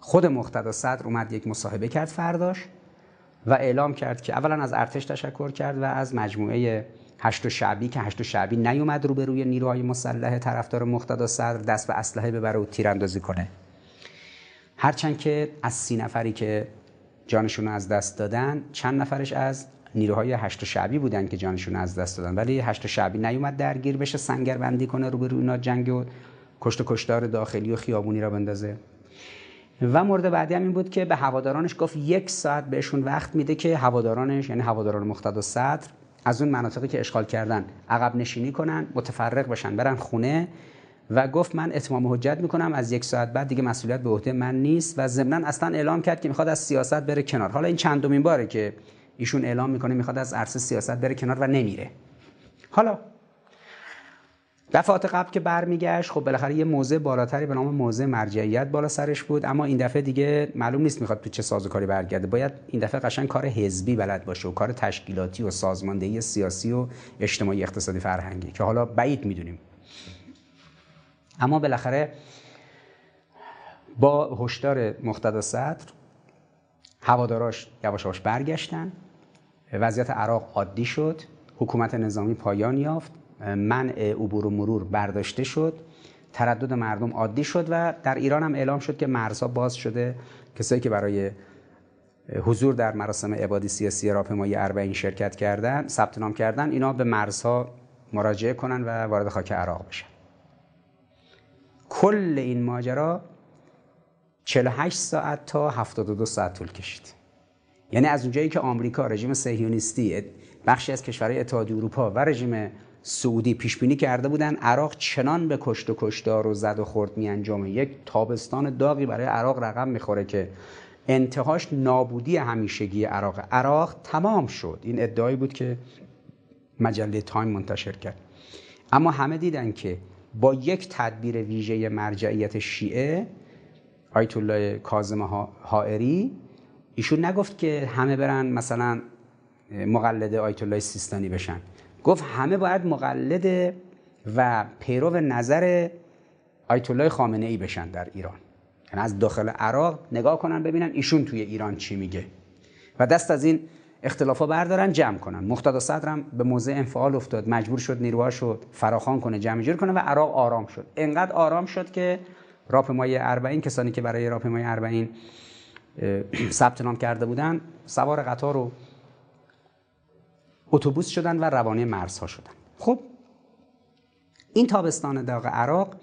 خود مقتدا صدر اومد یک مصاحبه کرد فرداش و اعلام کرد که اولا از ارتش تشکر کرد و از مجموعه هشت شعبی که هشت شعبی نیومد رو به روی نیروهای مسلح طرفدار مقتدا صدر دست به اسلحه ببره و تیراندازی کنه. هرچند که از سی نفری که جانشون از دست دادن چند نفرش از نیروهای هشت شعبی بودن که جانشون از دست دادن. ولی هشت شعبی نیومد درگیر بشه سنگر بندی کنه رو به روی اینا جنگ و کشت و کشتار داخلی و خیابونی را بندازه. و مورد بعدی هم این بود که به هوادارانش گفت یک ساعت بهشون وقت میده که هوادارانش یعنی هواداران مقتدا صدر از اون مناطقی که اشغال کردن عقب نشینی کنن متفرق بشن برن خونه و گفت من اتمام حجت می‌کنم. از یک ساعت بعد دیگه مسئولیت به عهده من نیست و ضمنا اصلا اعلام کرد که می‌خواد از سیاست بره کنار. حالا این چندمین باره که ایشون اعلام می‌کنه می‌خواد از عرصه سیاست بره کنار و نمیره. حالا دفعات قبل که برمیگشت خب بالاخره یه موضع بالاتری به نام موضع مرجعیت بالا سرش بود. اما این دفعه دیگه معلوم نیست می‌خواد تو چه سازوکاری برگرده. باید این دفعه قشنگ کار حزبی بلد باشه و کار تشکیلاتی و سازماندهی سیاسی و اجتماعی اقتصادی فرهنگی که حالا بعید می‌دونیم. اما بالاخره با هشدار مقتدا صدر هواداراش یواش یواش برگشتن. وضعیت عراق عادی شد. حکومت نظامی پایان یافت. منع عبور و مرور برداشته شد. تردد مردم عادی شد و در ایران هم اعلام شد که مرزها باز شده. کسایی که برای حضور در مراسم عبادی سیاسی راهپیمایی اربعین شرکت کردن ثبت نام کردن اینا به مرزها مراجعه کنن و وارد خاک عراق بشن. کل این ماجرا 48 ساعت تا 72 ساعت طول کشید. یعنی از اونجایی که آمریکا رژیم صهیونیستی بخشی از کشورهای اتحادیه اروپا و رژیم سعودی پیش بینی کرده بودن عراق چنان به کشت و کشتار و زد و خورد می انجامه یک تابستان داغی برای عراق رقم می‌خوره که انتهاش نابودی همیشگی عراق. عراق تمام شد. این ادعایی بود که مجله تایم منتشر کرد. اما همه دیدن که با یک تدبیر ویژه مرجعیت شیعه آیت الله کاظم حائری ایشون نگفت که همه برن مثلا مقلد آیت الله سیستانی بشن. گفت همه باید مقلد و پیرو نظر آیت الله خامنه ای بشن در ایران. یعنی از داخل عراق نگاه کنن ببینن ایشون توی ایران چی میگه. و دست از این اختلافا بردارن جمع کنن. مقتدا صدرم به موضع انفعال افتاد مجبور شد نیروهاش رو فراخوان کنه جمع جور کنه و عراق آرام شد. انقدر آرام شد که راپمای اربعین کسانی که برای راپمای اربعین ثبت نام کرده بودن سوار قطار و اتوبوس شدن و روانه مرزها شدن. خب این تابستان داغ عراق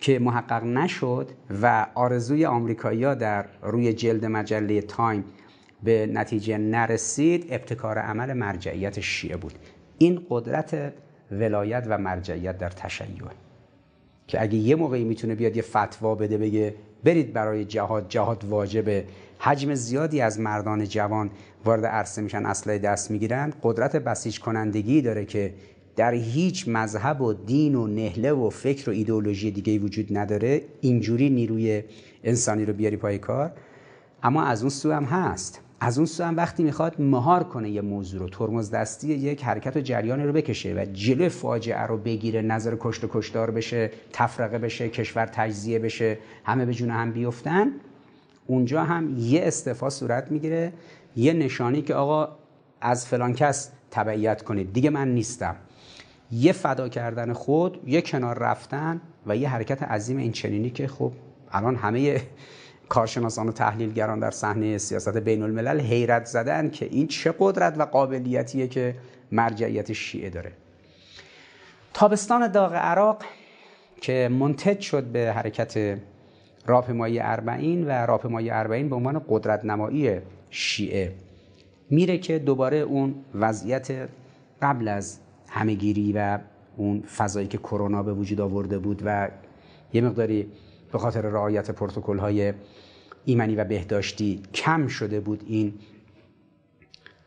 که محقق نشد و آرزوی آمریکایی‌ها در روی جلد مجله تایم به نتیجه نرسید ابتکار عمل مرجعیت شیعه بود. این قدرت ولایت و مرجعیت در تشیع. که اگه یه موقعی می‌تونه بیاد یه فتوا بده بگه برید برای جهاد جهاد واجبه. حجم زیادی از مردان جوان وارد عرصه میشن اسلحه دست می‌گیرن. قدرت بسیج کنندگی داره که در هیچ مذهب و دین و نهله و فکر و ایدئولوژی دیگه وجود نداره. اینجوری نیروی انسانی رو بیاری پای کار. اما از اون سو هم هست. از اون سو هم وقتی می‌خواد مهار کنه یه موضوع رو ترمز دستی یک حرکت و جریان رو بکشه و جلو فاجعه رو بگیره نظر کشت و کشتار بشه تفرقه بشه کشور تجزیه بشه همه به جون هم بیفتن اونجا هم یه استفا صورت می‌گیره یه نشانی که آقا از فلان کس تبعیت کنید. دیگه من نیستم. یه فدا کردن خود یه کنار رفتن و یه حرکت عظیم این چنینی که خب الان همه کارشناسان و تحلیلگران در صحنه سیاست بین الملل حیرت زدن که این چه قدرت و قابلیتیه که مرجعیت شیعه داره. تابستان داغ عراق که منتج شد به حرکت راپمایی اربعین و راپمایی اربعین به عنوان قدرت نمایی شیعه. میره که دوباره اون وضعیت قبل از همهگیری و اون فضایی که کرونا به وجود آورده بود و یه مقداری به خاطر رعایت پروتکل های ایمنی و بهداشتی کم شده بود این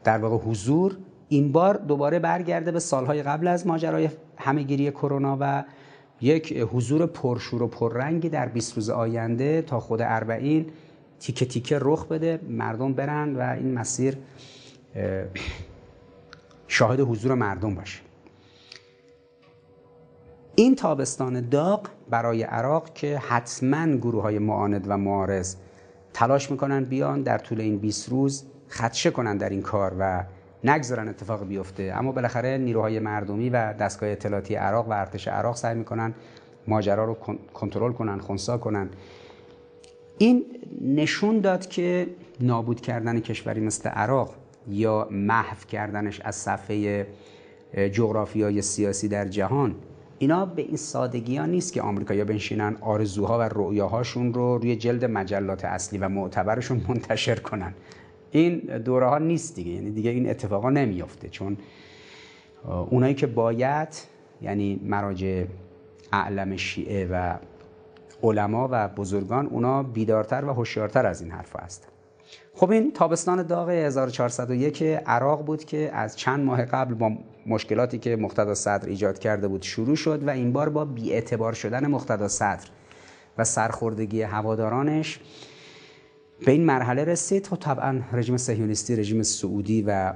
در واقع حضور این بار دوباره برگرده به سالهای قبل از ماجرای همهگیری کرونا و یک حضور پرشور و پررنگی در 20 روز آینده تا خود اربعین تیکه تیکه رخ بده. مردم برن و این مسیر شاهد حضور مردم باشه. این تابستان داغ برای عراق که حتما گروه های معاند و معارض تلاش می‌کنن بیان در طول این 20 روز خدشه کنن در این کار و نگذارن اتفاق بیفته. اما بالاخره نیروهای مردمی و دستگاه اطلاعاتی عراق و ارتش عراق سعی می‌کنن ماجرا رو کنترل کنن خونسا کنن. این نشون داد که نابود کردن کشوری مثل عراق یا محو کردنش از صفحه جغرافیای سیاسی در جهان اینا به این سادگی ها نیست که آمریکایی‌ها بنشینن آرزوها و رؤیاهاشون رو روی جلد مجلات اصلی و معتبرشون منتشر کنن. این دوره ها نیست دیگه. یعنی دیگه این اتفاقا نمیافته. چون اونایی که باید یعنی مراجع اعلم شیعه و علما و بزرگان اونا بیدارتر و هوشیارتر از این حرف هستن. خب این تابستان داغ 1401 عراق بود که از چند ماه قبل با مشکلاتی که مقتدا صدر ایجاد کرده بود شروع شد و این بار با بیاعتبار شدن مقتدا صدر و سرخوردگی هوادارانش به این مرحله رسید و طبعا رژیم صهیونیستی رژیم سعودی و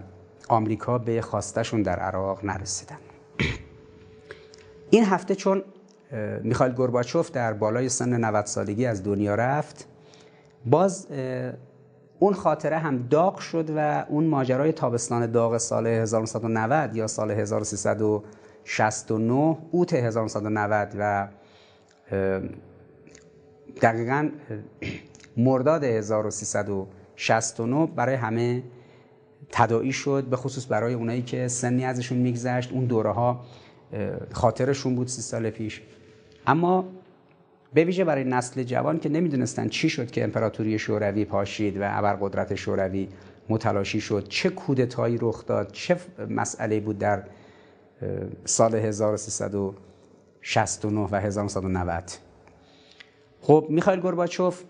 آمریکا به خواستشون در عراق نرسیدن. این هفته چون میخایل گورباچوف در بالای سن 90 سالگی از دنیا رفت باز اون خاطره هم داغ شد و اون ماجرای تابستان داغ سال 1990 یا سال 1369 اوت 1990 و دقیقا مرداد 1369 برای همه تداعی شد به خصوص برای اونایی که سنی ازشون میگذشت. اون دوره ها خاطرشون بود سی سال پیش. اما به ویژه برای نسل جوان که نمی‌دونستن چی شد که امپراتوری شوروی پاشید و ابرقدرت شوروی متلاشی شد چه کودتایی رخ داد چه مسئله بود در سال 1369 و 1990 خب میخایل گورباچوف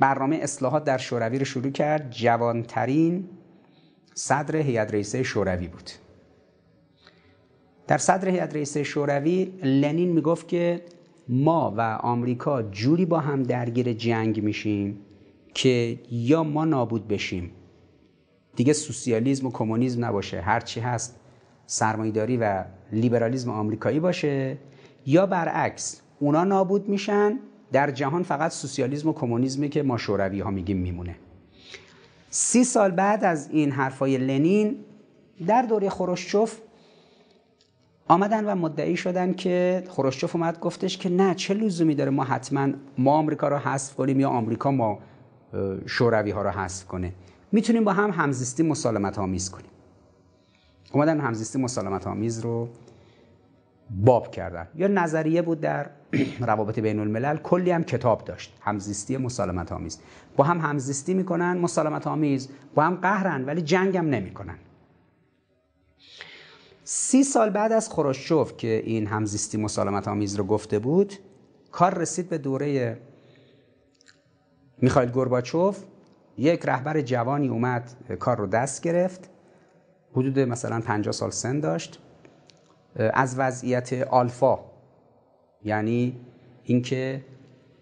برنامه اصلاحات در شوروی رو شروع کرد. جوانترین صدر هیئت رئیسه شوروی بود. در صدر هیئت رئیسه شوروی لنین می‌گفت که ما و آمریکا جوری با هم درگیر جنگ میشیم که یا ما نابود بشیم. دیگه سوسیالیزم و کمونیسم نباشه. هرچی هست سرمایداری و لیبرالیزم آمریکایی باشه. یا برعکس اونا نابود میشن در جهان فقط سوسیالیسم و کمونیسمی که ما شوروی ها میگیم میمونه. سی سال بعد از این حرفای لنین در دوره خروشچوف آمدن و مدعی شدن که خروشچوف اومد گفتش که نه چه لزومی داره ما حتما ما آمریکا رو حذف کنیم یا آمریکا ما شوروی ها رو حذف کنه؟ می‌تونیم با هم همزیستی مسالمت آمیز کنیم. اومدن همزیستی مسالمت آمیز رو باب کردن. یا نظریه بود در روابط بین الملل کلی هم کتاب داشت. همزیستی مسالمت آمیز با هم همزیستی می‌کنن مسالمت آمیز با هم قهرن ولی جنگ هم نمی‌کنن. سی سال بعد از خروشچوف که این همزیستی مسالمت آمیز رو گفته بود کار رسید به دوره میخایل گورباچوف. یک رهبر جوانی اومد کار رو دست گرفت. حدود مثلا 50 سال سن داشت. از وضعیت آلفا. یعنی اینکه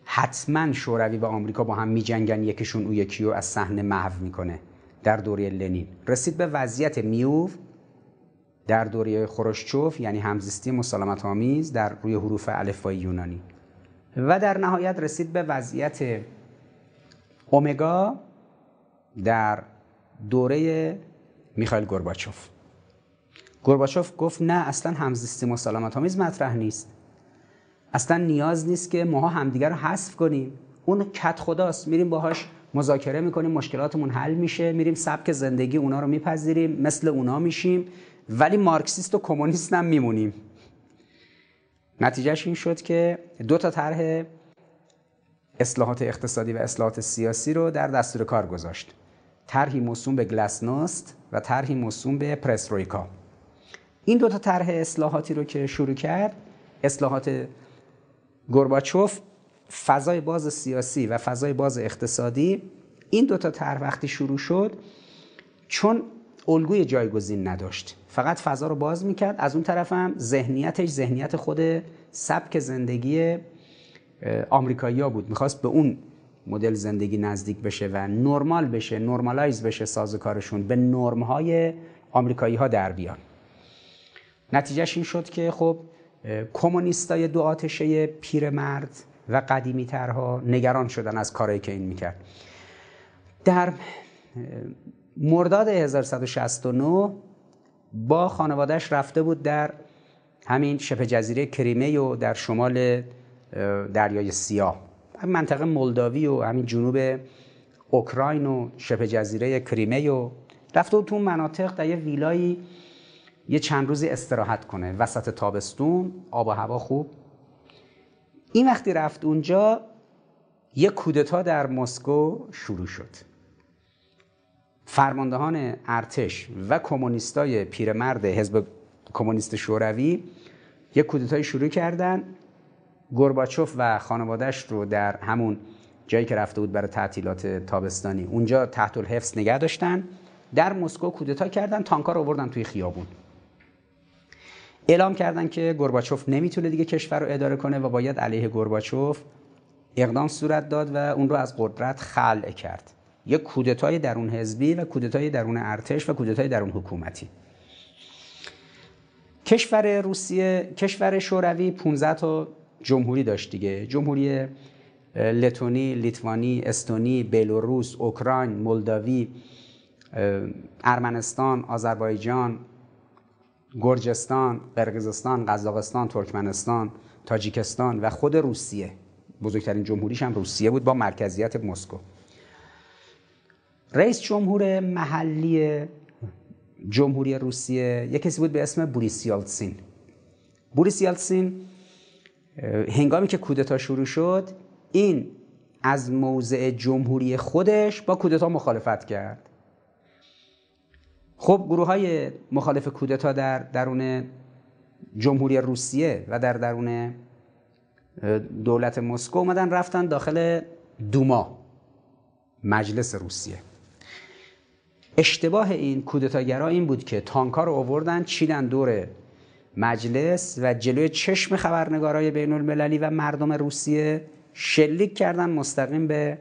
حتما شوروی و آمریکا با هم میجنگن یکیشون او یکی رو از صحنه محو می‌کنه در دوره لنین. رسید به وضعیت میوف در دوره خروشچوف یعنی همزیستی مسالمت آمیز در روی حروف الفبای یونانی. و در نهایت رسید به وضعیت اومگا در دوره میخایل گورباچوف. گورباچوف گفت نه اصلا همزیستی مسالمت آمیز مطرح نیست. اصلا نیاز نیست که ماها همدیگر رو حذف کنیم. اون کت خداست. میریم باهاش مذاکره می‌کنیم مشکلاتمون حل میشه. میریم سبک زندگی اونا رو میپذیریم مثل اونا میشیم. ولی مارکسیست و کمونیست هم میمونیم. نتیجهش این شد که دو تا طرح اصلاحات اقتصادی و اصلاحات سیاسی رو در دستور کار گذاشت. طرحی موسوم به گلاسنوست و طرحی موسوم به پرسترویکا این دو تا طرح اصلاحاتی رو که شروع کرد اصلاحات گورباچوف فضای باز سیاسی و فضای باز اقتصادی این دو تا طرح وقتی شروع شد چون الگوی جایگزین نداشت. فقط فضا رو باز می‌کرد از اون طرف هم ذهنیتش ذهنیت خود سبک زندگی آمریکایی بود. می‌خواست به اون مدل زندگی نزدیک بشه و نرمال بشه نرمالایز بشه سازوکارشون به نرم های آمریکایی ها در بیان. نتیجهش این شد که خب کمونیستای دو آتشه پیرمرد و قدیمی ترها نگران شدن از کارایی که این می‌کرد. در مرداد 1169 با خانوادهش رفته بود در همین شبه جزیره کریمه و در شمال دریای سیاه. منطقه مولداوی و همین جنوب اوکراین و شبه جزیره کریمه و رفته بود تو مناطق در یه ویلایی یه چند روزی استراحت کنه. وسط تابستون آب و هوا خوب. این وقتی رفت اونجا یه کودتا در مسکو شروع شد. فرماندهان ارتش و کمونیستای پیرمرد حزب کمونیست شوروی یک کودتای شروع کردن. گورباچوف و خانوادهش رو در همون جایی که رفته بود برای تعطیلات تابستانی اونجا تحت الحفظ نگه داشتن. در مسکو کودتا کردن تانکا رو آوردن توی خیابون. اعلام کردن که گورباچوف نمی‌تونه دیگه کشور رو اداره کنه و باید علیه گورباچوف اقدام صورت داد و اون رو از قدرت خلع کرد. یک کودتای درون حزبی و کودتای درون ارتش و کودتای درون حکومتی. کشور روسیه کشور شوروی 15 تا جمهوری داشت دیگه. جمهوری لتونی، لیتوانی، استونی، بلاروس، اوکراین، مولداوی، ارمنستان، آذربایجان، گرجستان، قرقیزستان، قزاقستان، ترکمنستان، تاجیکستان و خود روسیه. بزرگترین جمهوریش هم روسیه بود با مرکزیت مسکو. رئیس جمهور محلی جمهوری روسیه یک کسی بود به اسم بوریس یالتسین. بوریس یالتسین هنگامی که کودتا شروع شد این از موضع جمهوری خودش با کودتا مخالفت کرد. خب گروه های مخالف کودتا در درون جمهوری روسیه و در درون دولت مسکو اومدن رفتن داخل دوما مجلس روسیه. اشتباه این کودتاگرا این بود که تانکا رو آوردن چیدن دور مجلس و جلوی چشم خبرنگارای بین المللی و مردم روسیه شلیک کردن مستقیم به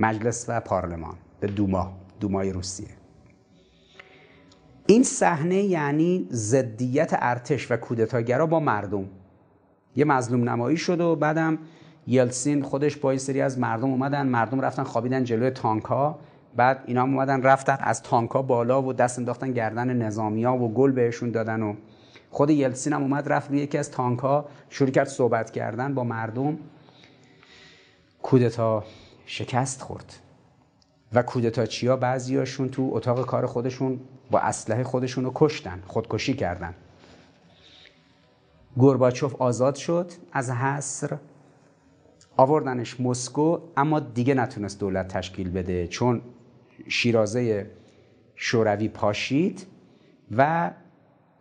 مجلس و پارلمان به دوما دومای روسیه. این صحنه یعنی ضدیت ارتش و کودتاگرا با مردم. یه مظلوم نمایی شد و بعدم یلسین خودش با سری از مردم اومدن مردم رفتن خوابیدن جلوی تانک ها بعد اینا هم اومدن رفتن از تانکا بالا و دست انداختن گردن نظامیا و گل بهشون دادن و خود یلسین هم اومد رفت روی یکی از تانکا شروع کرد صحبت کردن با مردم. کودتا شکست خورد. و کودتاچیا بعضیاشون تو اتاق کار خودشون با اسلحه خودشون رو کشتن خودکشی کردن. گورباچوف آزاد شد از حصر آوردنش مسکو اما دیگه نتونست دولت تشکیل بده چون شیرازه شوروی پاشید و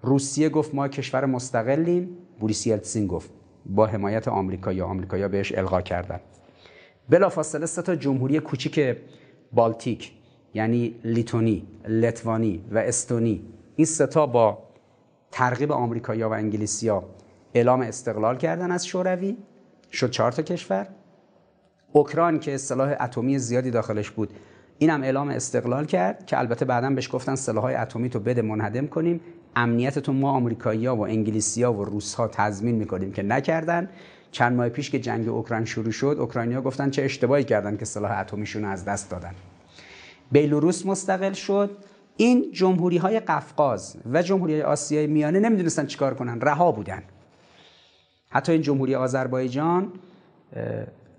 روسیه گفت ما کشور مستقلیم. بوریس یلتسین گفت با حمایت آمریکا یا آمریکایا بهش القا کردن. بلافاصله سه تا جمهوری کوچیک بالتیک یعنی لیتونی، لتوانی و استونی. این ستا با ترغیب آمریکایی‌ها و انگلیسیا اعلام استقلال کردن از شوروی. شد چهار تا کشور. اوکراین که سلاح اتمی زیادی داخلش بود اینم اعلام استقلال کرد که البته بعدا بهش گفتن سلاح‌های اتمی تو بده منهدم کنیم. امنیت ما آمریکایی‌ها و انگلیسی‌ها و روس‌ها تضمین می‌کنیم که نکردن. چند ماه پیش که جنگ اوکراین شروع شد اوکراینیا گفتن چه اشتباهی کردن که سلاح اتمیشون از دست دادن. بیلوروس مستقل شد. این جمهوری های قفقاز و جمهوری آسیای میانه نمی‌دونستن چیکار کنن رها بودن. حتی این جمهوری آذربایجان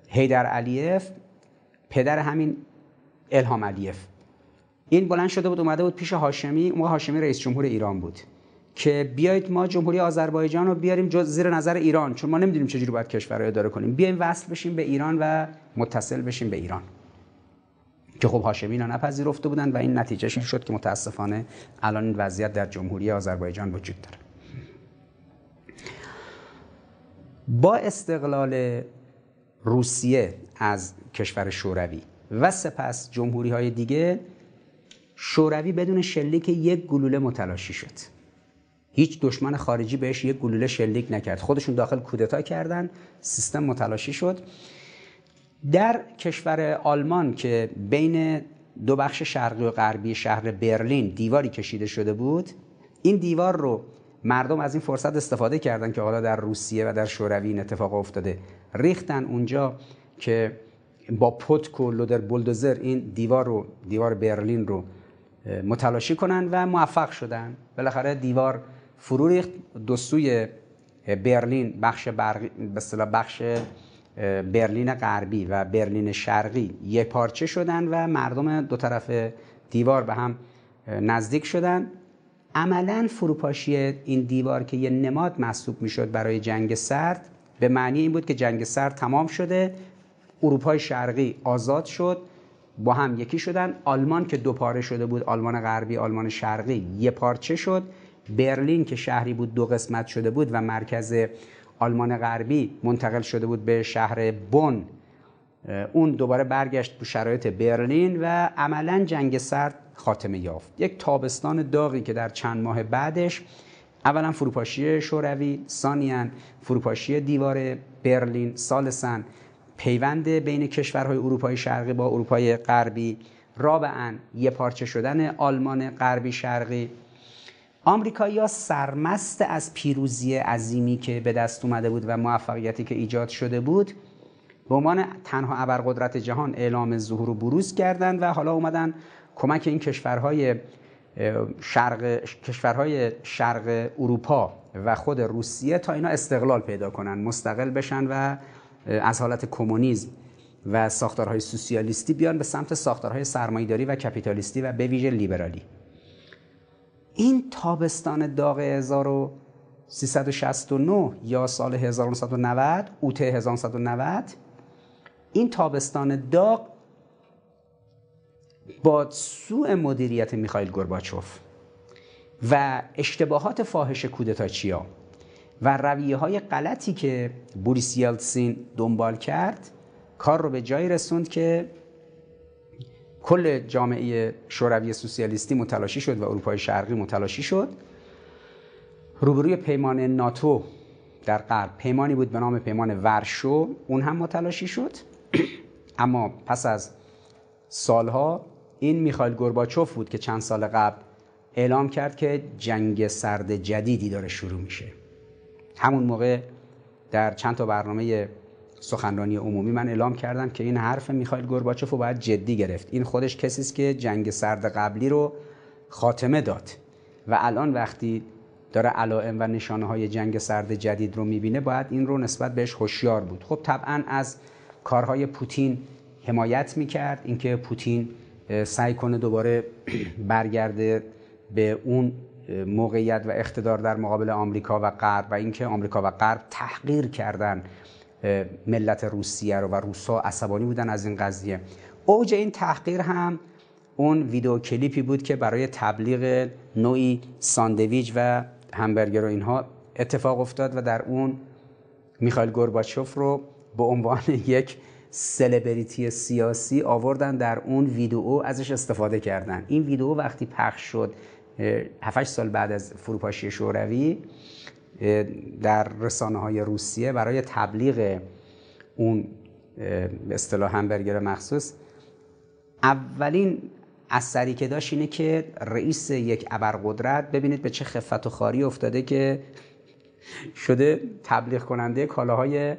هیدر علیف پدر همین الهام علیف. این بلند شده بود اومده بود پیش هاشمی اون هاشمی رئیس جمهور ایران بود که بیایید ما جمهوری آذربایجان رو بیاریم جز زیر نظر ایران چون ما نمی‌دونیم چجوری باید کشور رو اداره کنیم. بیایم وصل بشیم به ایران و متصل بشیم به ایران. که خب هاشمی اینا نپذیرفته بودن و این نتیجهش این شد که متاسفانه الان این وضعیت در جمهوری آذربایجان وجود داره. با استقلال روسیه از کشور شوروی و سپس جمهوری های دیگه شوروی بدون شلیک یک گلوله متلاشی شد. هیچ دشمن خارجی بهش یک گلوله شلیک نکرد. خودشون داخل کودتا کردن سیستم متلاشی شد. در کشور آلمان که بین دو بخش شرقی و غربی شهر برلین دیواری کشیده شده بود این دیوار رو مردم از این فرصت استفاده کردن که حالا در روسیه و در شوروی این اتفاق افتاده. ریختن اونجا که با پتک و لودر بولدوزر این دیوار رو دیوار برلین رو متلاشی کنن و موفق شدن. بالاخره دیوار فرو ریخت. دو سوی برلین بخش برقی به بخش برلین غربی و برلین شرقی یه پارچه شدن و مردم دو طرف دیوار به هم نزدیک شدن. عملا فروپاشی این دیوار که یه نماد محسوب می‌شد برای جنگ سرد به معنی این بود که جنگ سرد تمام شده اروپای شرقی آزاد شد با هم یکی شدن. آلمان که دو پاره شده بود آلمان غربی آلمان شرقی یه پارچه شد. برلین که شهری بود دو قسمت شده بود و مرکز آلمان غربی منتقل شده بود به شهر بن اون دوباره برگشت به شرایط برلین و عملا جنگ سرد خاتمه یافت. یک تابستان داغی که در چند ماه بعدش اولا فروپاشی شوروی ثانیا فروپاشی دیوار برلین سالسن پیوند بین کشورهای اروپای شرقی با اروپای غربی. رابعا یه پارچه شدن آلمان غربی شرقی. آمریکایی‌ها سرمست از پیروزی عظیمی که به دست اومده بود و موفقیتی که ایجاد شده بود به عنوان تنها ابرقدرت جهان اعلام ظهور و بروز کردند و حالا اومدن کمک این کشورهای شرق کشورهای شرق اروپا و خود روسیه تا اینا استقلال پیدا کنن مستقل بشن و از حالت کمونیسم و ساختارهای سوسیالیستی بیان به سمت ساختارهای سرمایه‌داری و کپیتالیستی و به ویژه لیبرالی. این تابستان داغ 1369 یا سال 1990 اوت 1990 این تابستان داغ با سوء مدیریت میخایل گورباچوف و اشتباهات فاحش کودتاچیا و رویه های غلطی که بوریس یلتسین دنبال کرد کار رو به جایی رسوند که کل جامعه شوروی سوسیالیستی متلاشی شد و اروپای شرقی متلاشی شد. روبروی پیمان ناتو در غرب پیمانی بود به نام پیمان ورشو اون هم متلاشی شد. اما پس از سالها این میخایل گورباچوف بود که چند سال قبل اعلام کرد که جنگ سرد جدیدی داره شروع میشه. همون موقع در چند تا برنامه سخنرانی عمومی من اعلام کردم که این حرف میخائیل گورباچوف رو باید جدی گرفت. این خودش کسی است که جنگ سرد قبلی رو خاتمه داد. و الان وقتی داره علائم و نشانه های جنگ سرد جدید رو می‌بینه باید این رو نسبت بهش هوشیار بود. خب طبعا از کارهای پوتین حمایت می‌کرد. اینکه پوتین سعی کنه دوباره برگرده به اون موقعیت و اقتدار در مقابل آمریکا و غرب و اینکه آمریکا و غرب تحقیر کردن ملت روسیه رو و روسا عصبانی بودن از این قضیه. اوج این تحقیر هم اون ویدیو کلیپی بود که برای تبلیغ نوعی ساندویج و همبرگر و اینها اتفاق افتاد و در اون میخائیل گورباچوف رو به عنوان یک سلبریتی سیاسی آوردن در اون ویدیو ازش استفاده کردن. این ویدیو وقتی پخش شد 7 سال بعد از فروپاشی شوروی در رسانه های روسیه برای تبلیغ اون به اصطلاح همبرگر مخصوص اولین اثری که داشت اینه که رئیس یک ابرقدرت ببینید به چه خفت و خاری افتاده که شده تبلیغ کننده کالاهای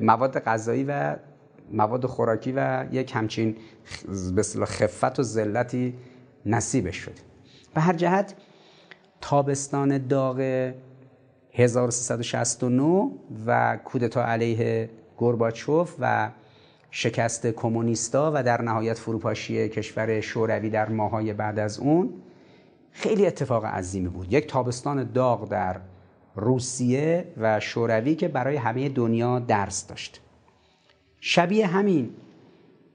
مواد غذایی و مواد خوراکی و یک همچین به خفت و ذلتی نصیبش شده. به هر جهت تابستان داغ 1369 و کودتا علیه گورباچوف و شکست کمونیستا و در نهایت فروپاشی کشور شوروی در ماهای بعد از اون. خیلی اتفاق عظیمی بود. یک تابستان داغ در روسیه و شوروی که برای همه دنیا درس داشت. شبیه همین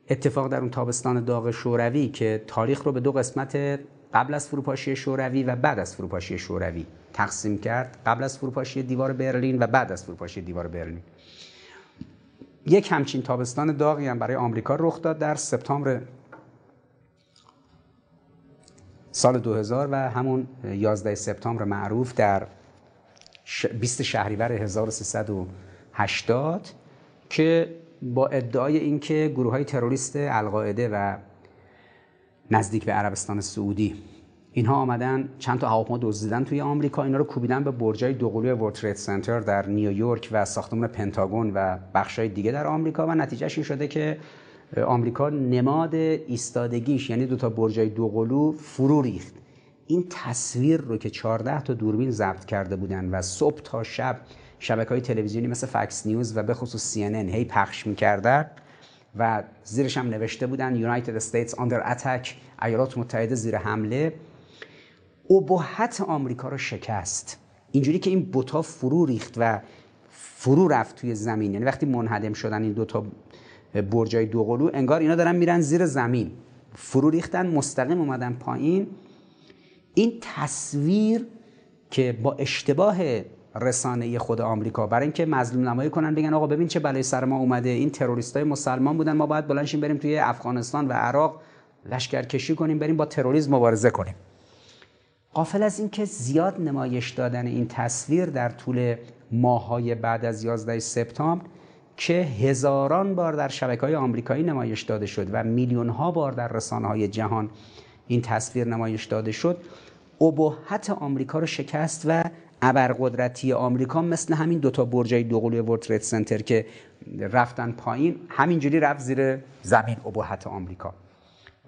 اتفاق در اون تابستان داغ شوروی که تاریخ رو به دو قسمت قبل از فروپاشی شوروی و بعد از فروپاشی شوروی تقسیم کرد قبل از فروپاشی دیوار برلین و بعد از فروپاشی دیوار برلین. یک همچین تابستان داغی هم برای آمریکا رخ داد در سپتامبر سال 2000 و همون 11 سپتامبر معروف در 20 شهریور 1380 که با ادعای اینکه گروه های تروریست القاعده و نزدیک به عربستان سعودی اینها آمدن چند تا هواپیما دزدیدن توی آمریکا. اینا رو کوبیدن به برجای دوقلوی ورد سنتر در نیویورک و ساختمان پنتاگون و بخشای دیگه در آمریکا. و نتیجهش این شده که آمریکا نماد ایستادگیش یعنی دو تا برجای دوقلو فرو ریخت. این تصویر رو که 14 تا دوربین ضبط کرده بودن و صبح تا شب شبکه های تلویزیونی مثل فکس نیوز و به خصوص CNN هی پخش می‌کردن و زیرش هم نوشته بودن United States under attack ایالات متحده زیر حمله. ابهت آمریکا رو شکست. اینجوری که این بوتا فرو ریخت و فرو رفت توی زمین. یعنی وقتی منهدم شدن این دوتا برجای دوقلو انگار اینا دارن میرن زیر زمین. فرو ریختن مستقیم اومدن پایین. این تصویر که با اشتباه رسانه خود آمریکا برای اینکه مظلوم نمایی کنن بگن آقا ببین چه بلای سر ما اومده. این های مسلمان بودن ما باید بلنشیم بریم توی افغانستان و عراق لشکرکشی کنیم بریم با تروریسم مبارزه کنیم. قافل از اینکه زیاد نمایش دادن این تصویر در طول ماهای بعد از 11 سپتامبر که هزاران بار در شبکه های آمریکایی نمایش داده شد و میلیون ها بار در رسانه های جهان این تصویر نمایش داده شد ابهت آمریکا رو شکست و ابرقدرتی آمریکا مثل همین دوتا برجای دوقلوی ورد سنتر که رفتن پایین همینجوری رفت زیر زمین ابهت آمریکا.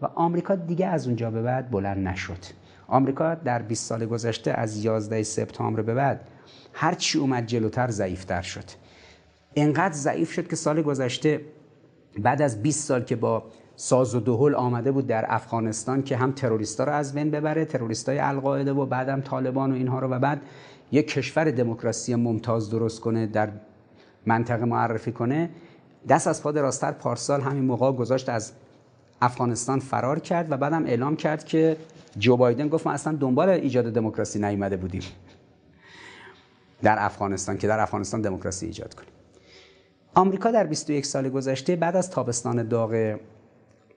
و آمریکا دیگه از اونجا به بعد بلند نشد. آمریکا در 20 سال گذشته از 11 سپتامبر به بعد هر چی اومد جلوتر ضعیفتر شد. انقدر ضعیف شد که سال گذشته بعد از 20 سال که با ساز و دهل آمده بود در افغانستان که هم تروریستا رو از بین ببره تروریستای القاعده و بعدم طالبان و اینها رو و بعد یک کشور دموکراسی ممتاز درست کنه در منطقه معرفی کنه دست از پاد راستر پارسال همین موقع گذاشت از افغانستان فرار کرد و بعدم اعلام کرد که جو بایدن گفت ما اصلا دنبال ایجاد دموکراسی نیومده بودیم. در افغانستان که در افغانستان دموکراسی ایجاد کنیم. آمریکا در 21 سال گذشته بعد از تابستان داغ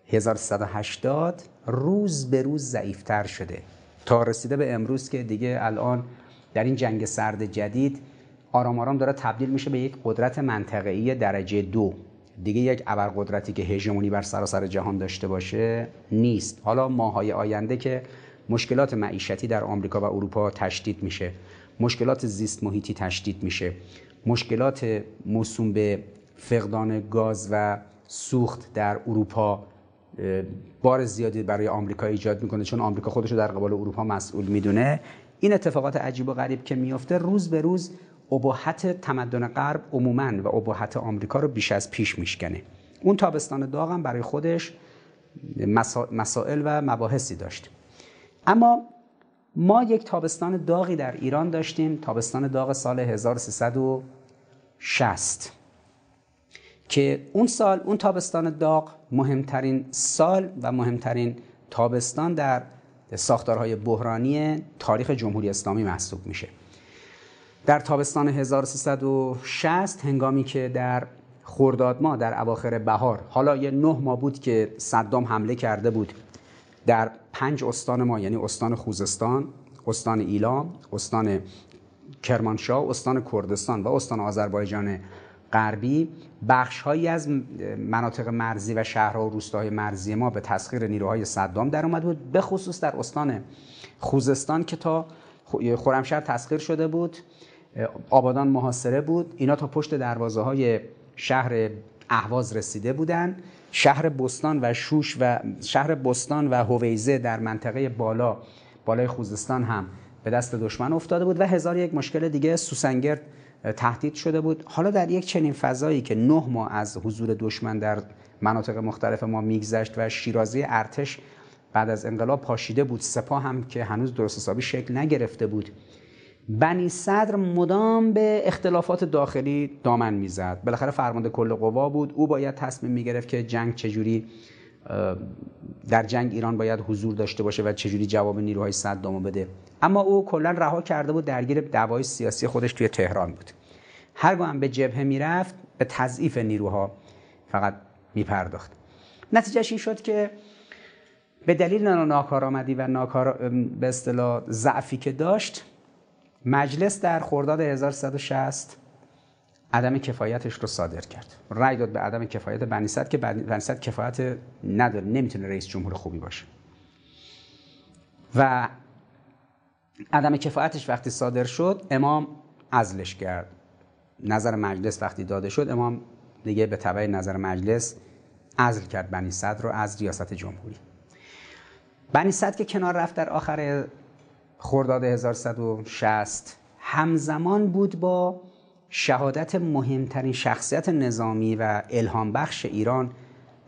1380 روز به روز ضعیفتر شده. تا رسیده به امروز که دیگه الان در این جنگ سرد جدید آرام آرام داره تبدیل میشه به یک قدرت منطقه‌ای درجه دو. دیگه یک ابرقدرتی که هژمونی بر سراسر جهان داشته باشه نیست. حالا ماهای آینده که مشکلات معیشتی در آمریکا و اروپا تشدید میشه. مشکلات زیست محیطی تشدید میشه. مشکلات موسوم به فقدان گاز و سوخت در اروپا بار زیادی برای آمریکا ایجاد می‌کنه چون آمریکا خودش رو در قبال اروپا مسئول می‌دونه. این اتفاقات عجیب و غریب که میفته روز به روز ابهت تمدن غرب عموما و ابهت آمریکا رو بیش از پیش میشکنه. اون تابستان داغ هم برای خودش مسائل و مباحثی داشت. اما ما یک تابستان داغی در ایران داشتیم تابستان داغ سال 1360 که اون سال اون تابستان داغ مهمترین سال و مهمترین تابستان در ساختارهای بحرانی تاریخ جمهوری اسلامی محسوب میشه. در تابستان 1360 هنگامی که در خورداد ما در اواخر بهار حالا یه نه ماه بود که صدام حمله کرده بود در پنج استان ما یعنی استان خوزستان استان ایلام استان کرمانشاه استان کردستان و استان آذربایجان غربی. بخش هایی از مناطق مرزی و شهرها و روستاهای مرزی ما به تسخیر نیروهای صدام در اومد بود به خصوص در استان خوزستان که تا خرمشهر تسخیر شده بود. آبادان محاصره بود. اینا تا پشت دروازه های شهر اهواز رسیده بودند شهر بستان و شوش و شهر بستان و هویزه در منطقه بالا بالای خوزستان هم به دست دشمن افتاده بود و هزار یک مشکل دیگه سوسنگرد تهدید شده بود. حالا در یک چنین فضایی که نه ماه از حضور دشمن در مناطق مختلف ما میگذشت و شیرازی ارتش بعد از انقلاب پاشیده بود سپاه هم که هنوز درست حسابی شکل نگرفته بود. بنی صدر مدام به اختلافات داخلی دامن می‌زد. بالاخره فرمانده کل قوا بود. او باید تصمیم می‌گرفت که جنگ چجوری در جنگ ایران باید حضور داشته باشه و چجوری جواب نیروهای صدامو بده. اما او کلا رها کرده بود درگیر دعوای سیاسی خودش توی تهران بود. هرگاه هم به جبهه می‌رفت به تضعیف نیروها فقط میپرداخت. نتیجهش این شد که به دلیل ناکارآمدی و ناکار به اصطلاح ضعفی که داشت مجلس در خرداد 1160 عدم کفایتش رو صادر کرد. رأی داد به عدم کفایت بنیصد که بنیصد کفایت نداره نمی‌تونه رئیس جمهور خوبی باشه. و عدم کفایتش وقتی صادر شد امام عزلش کرد. نظر مجلس وقتی داده شد امام دیگه به تبع نظر مجلس عزل کرد. بنی صدر رو از ریاست جمهوری. بنی صدر که کنار رفت در آخر خرداد 1160 همزمان بود با شهادت مهمترین شخصیت نظامی و الهام بخش ایران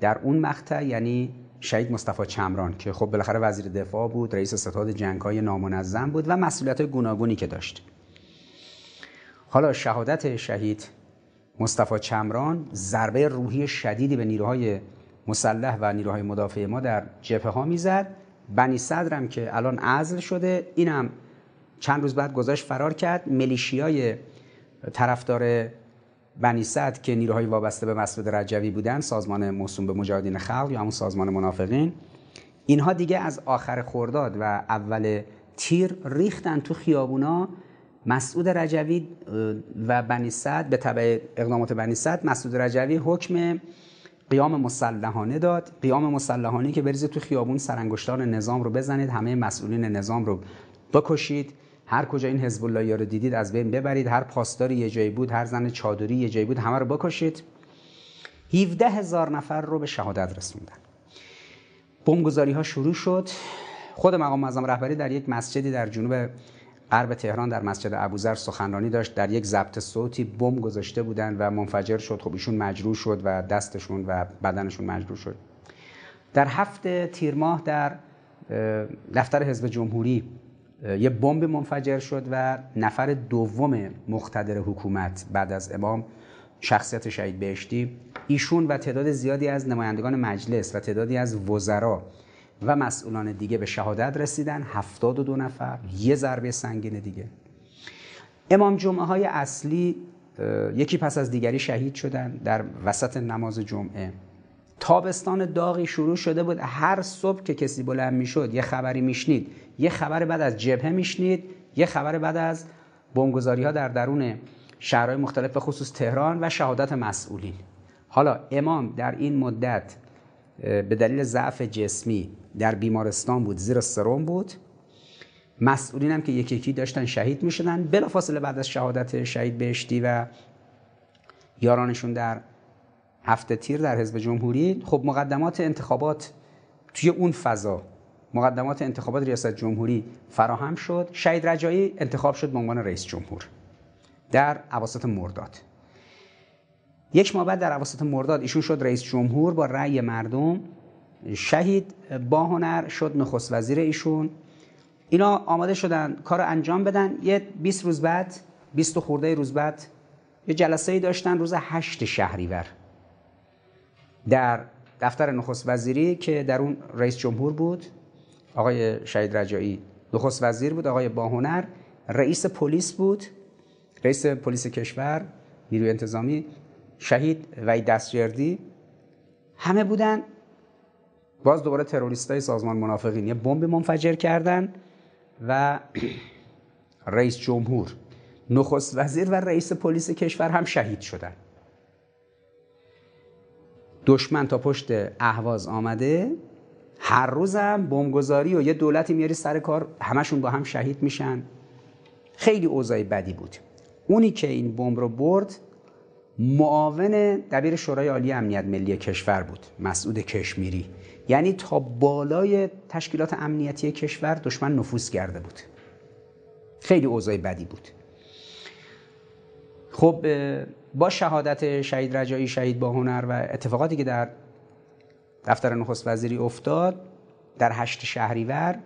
در اون مقطع یعنی شهید مصطفی چمران که خب بالاخره وزیر دفاع بود رئیس ستاد جنگ‌های نامنظم بود و مسئولیت گوناگونی که داشت. حالا شهادت شهید مصطفی چمران ضربه روحی شدیدی به نیروهای مسلح و نیروهای مدافع ما در جبهه ها می‌زد. بنی صدرم که الان عزل شده اینم چند روز بعد گذاشت فرار کرد. ملیشیای طرفدار بنی صدر که نیروهای وابسته به مسعود رجوی بودن سازمان موسوم به مجاهدین خلق یا همون سازمان منافقین اینها دیگه از آخر خورداد و اول تیر ریختن تو خیابونا. مسعود رجوی و بنی صدر به تبع اقدامات بنی صدر مسعود رجوی حکم قیام مسلحانه داد. قیام مسلحانه که بریزید تو خیابون سرانگشتان نظام رو بزنید همه مسئولین نظام رو بکشید. هر کجا این حزب الله رو دیدید از بین ببرید. هر پاسداری یه جایی بود هر زن چادری یه جایی بود همه رو بکشید. 17 هزار نفر رو به شهادت رسوندن. بمبگذاری ها شروع شد. خود مقام معظم رهبری در یک مسجدی در جنوب غرب تهران در مسجد ابوذر سخنرانی داشت. در یک ضبط صوتی بمب گذاشته بودن و منفجر شد. خب ایشون مجروح شد و دستشون و بدنشون مجروح شد. در هفته تیر ماه در دفتر حزب جمهوری یه بمب منفجر شد و نفر دوم مقتدر حکومت بعد از امام شخصیت شهید بهشتی ایشون و تعداد زیادی از نمایندگان مجلس و تعدادی از وزرا و مسئولان دیگه به شهادت رسیدن هفتاد و دو نفر یه ضربه سنگین دیگه. امام جمعه های اصلی یکی پس از دیگری شهید شدن در وسط نماز جمعه. تابستان داغی شروع شده بود. هر صبح که کسی بلند می‌شد یه خبری میشنید. یه خبر بعد از جبهه میشنید. یه خبر بعد از بمبگذاری ها در درون شهرهای مختلف به خصوص تهران و شهادت مسئولین. حالا امام در این مدت به دلیل ضعف جسمی در بیمارستان بود زیر سرم بود. مسئولین هم که یکی یکی داشتن شهید می‌شدن. بلافاصله بعد از شهادت شهید بهشتی و یارانشون در هفته تیر در حزب جمهوری خب مقدمات انتخابات توی اون فضا مقدمات انتخابات ریاست جمهوری فراهم شد. شهید رجایی انتخاب شد به عنوان رئیس جمهور در عواسط مرداد. یک ماه بعد در عواسط مرداد ایشون شد رئیس جمهور با رأی مردم. شهید با هنر شد نخست وزیر ایشون. اینا آماده شدن کار انجام بدن. یه 20 روز بعد 20 خورده روز بعد یه جلسه ای داشتن روز 8 شهریور در دفتر نخست وزیری که در اون رئیس جمهور بود. آقای شهید رجایی نخست وزیر بود آقای باهنر رئیس پلیس بود رئیس پلیس کشور نیروی انتظامی شهید وی دستجردی همه بودن. باز دوباره تروریست سازمان منافقین. یه بمب منفجر کردن و رئیس جمهور. نخست وزیر و رئیس پلیس کشور هم شهید شدن. دشمن تا پشت اهواز آمده. هر روزم بمبگذاری و یه دولتی میاری سر کار همشون با هم شهید میشن. خیلی اوضاع بدی بود. اونی که این بمب رو برد معاون دبیر شورای عالی امنیت ملی کشور بود مسعود کشمیری. یعنی تا بالای تشکیلات امنیتی کشور دشمن نفوذ کرده بود. خیلی اوضاع بدی بود. خب با شهادت شهید رجایی شهید با هنر و اتفاقاتی که در دفتر نخست وزیری افتاد در هشت شهریور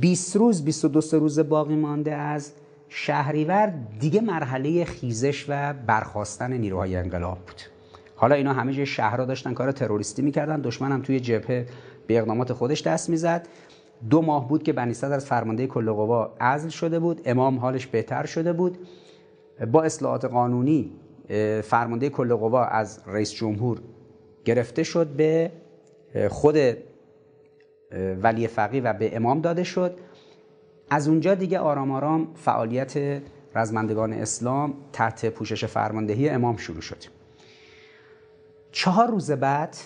20 روز 22 روز باقی مانده از شهریور دیگه مرحله خیزش و برخواستن نیروهای انقلاب بود. حالا اینا همه جای شهرها داشتن کار تروریستی می‌کردن. دشمن هم توی جبهه به اقدامات خودش دست می‌زد. دو ماه بود که بنی صدر از فرمانده کل قوا عزل شده بود. امام حالش بهتر شده بود. با اصلاحات قانونی فرمانده کل قوا از رئیس جمهور گرفته شد به خود ولی فقی و به امام داده شد. از اونجا دیگه آرام آرام فعالیت رزمندگان اسلام تحت پوشش فرماندهی امام شروع شد. چهار روز بعد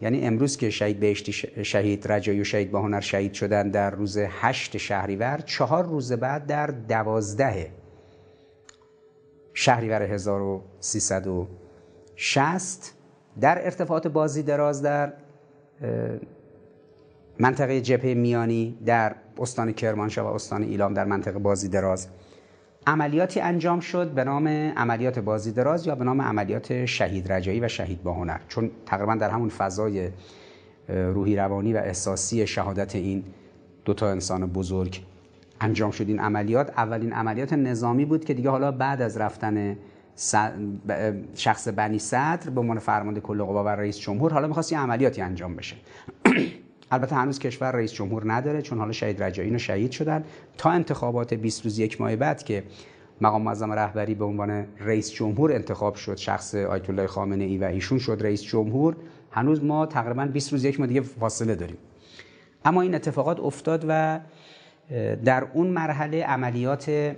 یعنی امروز که شهید بهشتی شهید رجایی و شهید هنر شهید شدن در روز هشت شهریور چهار روز بعد در دوازده شهریور 1360 در ارتفاعات بازی دراز در منطقه جبهه میانی در استان کرمانشاه و استان ایلام در منطقه بازی دراز. عملیاتی انجام شد به نام عملیات بازی دراز یا به نام عملیات شهید رجایی و شهید با هنر. چون تقریبا در همون فضای روحی روانی و احساسی شهادت این دوتا انسان بزرگ انجام شد این عملیات. اولین عملیات نظامی بود که دیگه حالا بعد از رفتن شخص بنی صدر به عنوان فرمانده کل قوا و رئیس جمهور حالا می‌خواست یه عملیاتی انجام بشه. البته هنوز کشور رئیس جمهور نداره چون حالا شهید رجایی رو شهید شدن. تا انتخابات 20 روز یک ماه بعد که مقام معظم رهبری به عنوان رئیس جمهور انتخاب شد شخص آیت الله خامنه ای و ایشون شد رئیس جمهور هنوز ما تقریبا 20 روز یک ماه دیگه فاصله داریم. اما این اتفاقات افتاد و در اون مرحله عملیات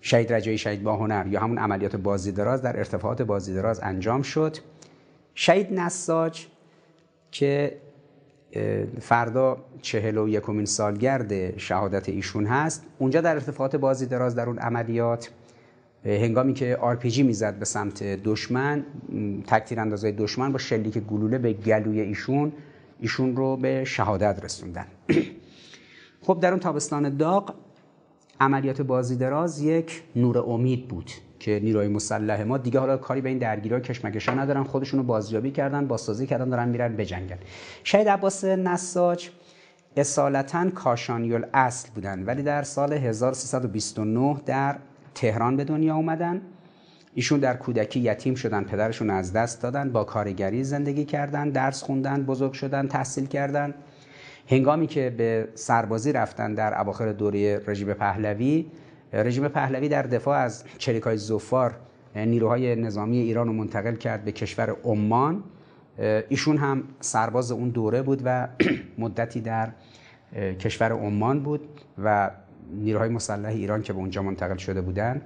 شهید رجایی شهید با هنر یا همون عملیات بازی دراز در ارتفاعات بازی دراز انجام شد. شهید نساج که فردا چهل و یکمین سالگرد شهادت ایشون هست. اونجا در ارتفاعات بازی دراز در اون عملیات هنگامی که آرپیجی می‌زد به سمت دشمن تک‌تیرانداز دشمن با شلیک گلوله به گلوی ایشون ایشون رو به شهادت رسوندن. خب در اون تابستان داغ عملیات بازی دراز یک نور امید بود. که نیروی مسلح ما دیگه حالا کاری به این درگیری کشمکشا ندارن خودشونو بازیابی کردن بازسازی کردن دارن میرن بجنگن شهید عباس نساج اصالتا کاشانیول اصل بودن ولی در سال 1329 در تهران به دنیا اومدن. ایشون در کودکی یتیم شدن پدرشون از دست دادن با کارگری زندگی کردن درس خوندن بزرگ شدن تحصیل کردن. هنگامی که به سربازی رفتن در اواخر دوره رژیم پهلوی رژیم پهلوی در دفاع از چریکای زفار نیروهای نظامی ایران رو منتقل کرد به کشور عمان. ایشون هم سرباز اون دوره بود و مدتی در کشور عمان بود و نیروهای مسلح ایران که به اونجا منتقل شده بودن.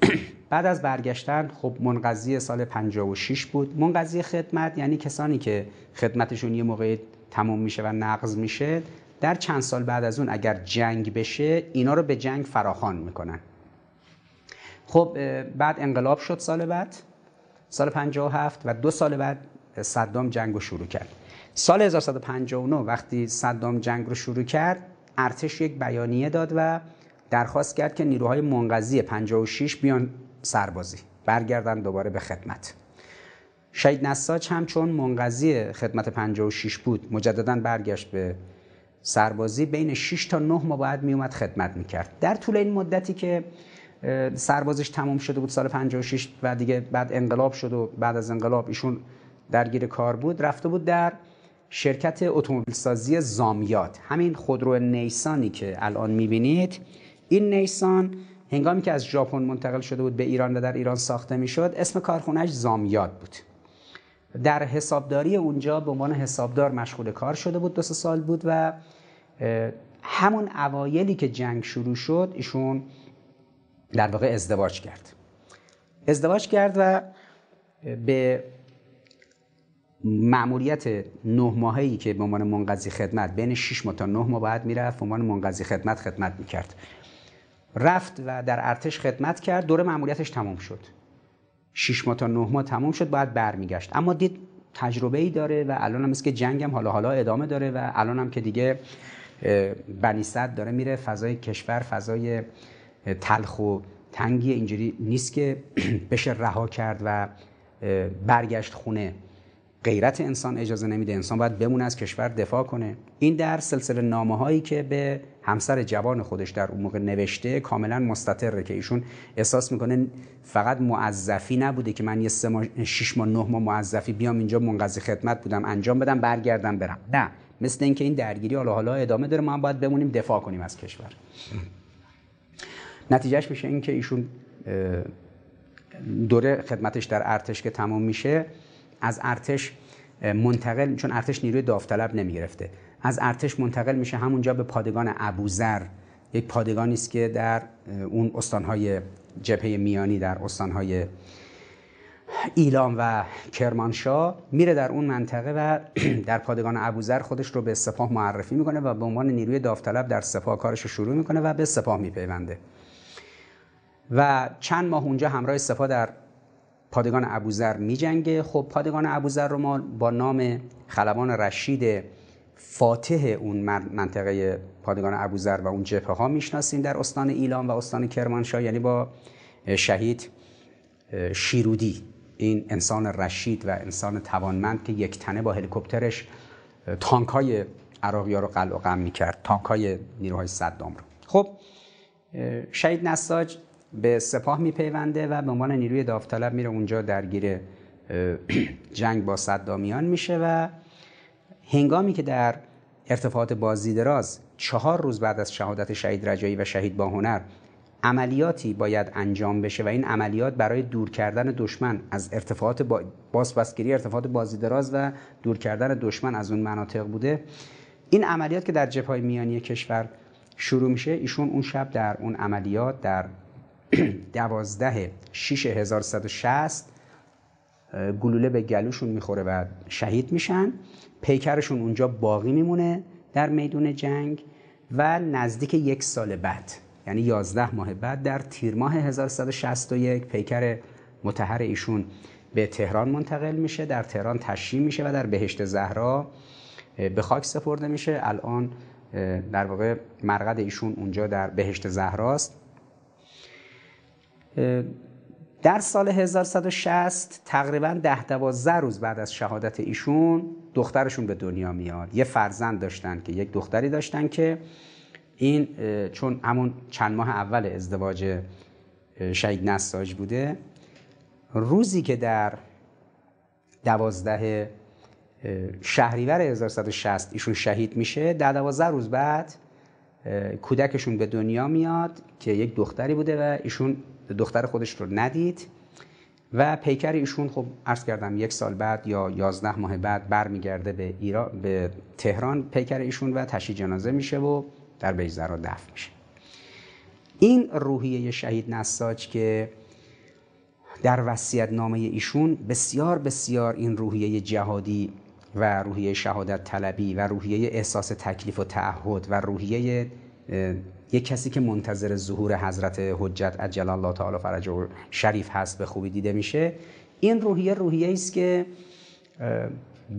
بعد از برگشتن خب منقضی سال 56 بود. منقضی خدمت یعنی کسانی که خدمتشون یه موقعی تموم میشه و نقض میشه. در چند سال بعد از اون اگر جنگ بشه اینا رو به جنگ فراخوان می‌کنن. خب بعد انقلاب شد سال بعد سال 57 و دو سال بعد صدام جنگ رو شروع کرد. سال 1159 وقتی صدام جنگ رو شروع کرد ارتش یک بیانیه داد و درخواست کرد که نیروهای منقضی 56 بیان سربازی برگردن دوباره به خدمت. شهید نساج هم چون منقضی خدمت 56 بود مجددا برگشت به سربازی بین 6 تا 9 ماه بعد میومد خدمت می‌کرد. در طول این مدتی که سربازش تمام شده بود سال 56 و دیگه بعد انقلاب شد و بعد از انقلاب ایشون درگیر کار بود رفته بود در شرکت اتومبیل سازی زامیات همین خودرو نیسانی که الان می‌بینید این نیسان هنگامی که از ژاپن منتقل شده بود به ایران و در ایران ساخته می‌شد اسم کارخونهش زامیات بود. در حسابداری اونجا به عنوان حسابدار مشغول کار شده بود دو سال بود و همون اوایلی که جنگ شروع شد ایشون در واقع ازدواج کرد. ازدواج کرد و به معمولیت نه ماهی که به عنوان منقضی خدمت بین 6 ماه تا 9 ماه بعد می‌رفت به عنوان منقضی خدمت خدمت می‌کرد. رفت و در ارتش خدمت کرد دوره معمولیتش تمام شد. 6 ماه تا 9 ماه تمام شد باید برمیگشت. اما دید تجربه ای داره و الان هم که جنگ هم حالا حالا ادامه داره و الان هم که دیگه بنی صد داره میره فضای کشور فضای تلخ و تنگی اینجوری نیست که بشه رها کرد و برگشت خونه. غیرت انسان اجازه نمیده. انسان باید بمونه از کشور دفاع کنه. این در سلسله نامه هایی که به همسر جوان خودش در اون موقع نوشته کاملا مستطره که ایشون احساس می‌کنه فقط معذفی نبوده که من یه سه ماه شش ماه نه ماه معذفی بیام اینجا منقضی خدمت بودم انجام بدم برگردم برم. نه. مثل اینکه این درگیری حالا حالا ادامه داره ما هم باید بمونیم دفاع کنیم از کشور. نتیجهش میشه اینکه ایشون دوره خدمتش در ارتش که تمام میشه از ارتش منتقل چون ارتش نیروی داوطلب نمی‌گرفته. از ارتش منتقل میشه همونجا به پادگان ابوذر. یک پادگانی است که در اون استانهای جبهه میانی در استانهای ایلام و کرمانشاه میره در اون منطقه و در پادگان ابوذر خودش رو به سپاه معرفی می‌کنه و به عنوان نیروی داوطلب در سپاه کارش رو شروع می‌کنه و به سپاه میپیونده. و چند ماه اونجا همراه سپاه در پادگان ابوذر میجنگه. خب پادگان ابوذر رو ما با نام خلبان رشید فاتح اون منطقه پادگان ابوذر و اون جبهه ها می‌شناسیم در استان ایلام و استان کرمانشاه یعنی با شهید شیرودی. این انسان رشید و انسان توانمند که یک تنه با هلیکوپترش تانک های عراقی ها رو قلع و قم می‌کرد. تانک های نیروهای صدام رو. خب شهید نساج به سپاه میپیونده و به عنوان نیروی داوطلب میره اونجا درگیر جنگ با صدامیان میشه و هنگامی که در ارتفاعات بازیدراز چهار روز بعد از شهادت شهید رجایی و شهید باهنر عملیاتی باید انجام بشه و این عملیات برای دور کردن دشمن از ارتفاعات با... بازپسگیری ارتفاعات بازیدراز و دور کردن دشمن از اون مناطق بوده. این عملیات که در جبهه میانی کشور شروع میشه ایشون اون شب در اون عملیات در دوازده شیش گلوله به گلوشون می‌خوره و شهید میشن. پیکرشون اونجا باقی میمونه در میدون جنگ و نزدیک یک سال بعد. یعنی 11 ماه بعد در تیر ماه 1161 پیکر متحر ایشون به تهران منتقل میشه در تهران تشییع میشه و در بهشت زهرا به خاک سپرده میشه. الان در واقع مرقد ایشون اونجا در بهشت زهراست. در سال 1160 تقریبا ده دوازده روز بعد از شهادت ایشون دخترشون به دنیا میاد. یه فرزند داشتن که یک دختری داشتن که این چون همون چند ماه اول ازدواج شهید نساج بوده روزی که در دوازده شهریور 1160 ایشون شهید میشه در دوازده روز بعد کودکشون به دنیا میاد که یک دختری بوده و ایشون دختر خودش رو ندید و پیکر ایشون خب عرض کردم یک سال بعد یا یازده ماه بعد برمیگرده به ایران به تهران. پیکر ایشون و تشییع جنازه میشه و در بیزرا دفن میشه. این روحیه شهید نساج که در وصیت نامه ایشون بسیار بسیار این روحیه جهادی و روحیه شهادت طلبی و روحیه احساس تکلیف و تعهد و روحیه یک کسی که منتظر ظهور حضرت حجت عجل الله تعالی فرجه شریف هست به خوبی دیده میشه این روحیه روحیه است که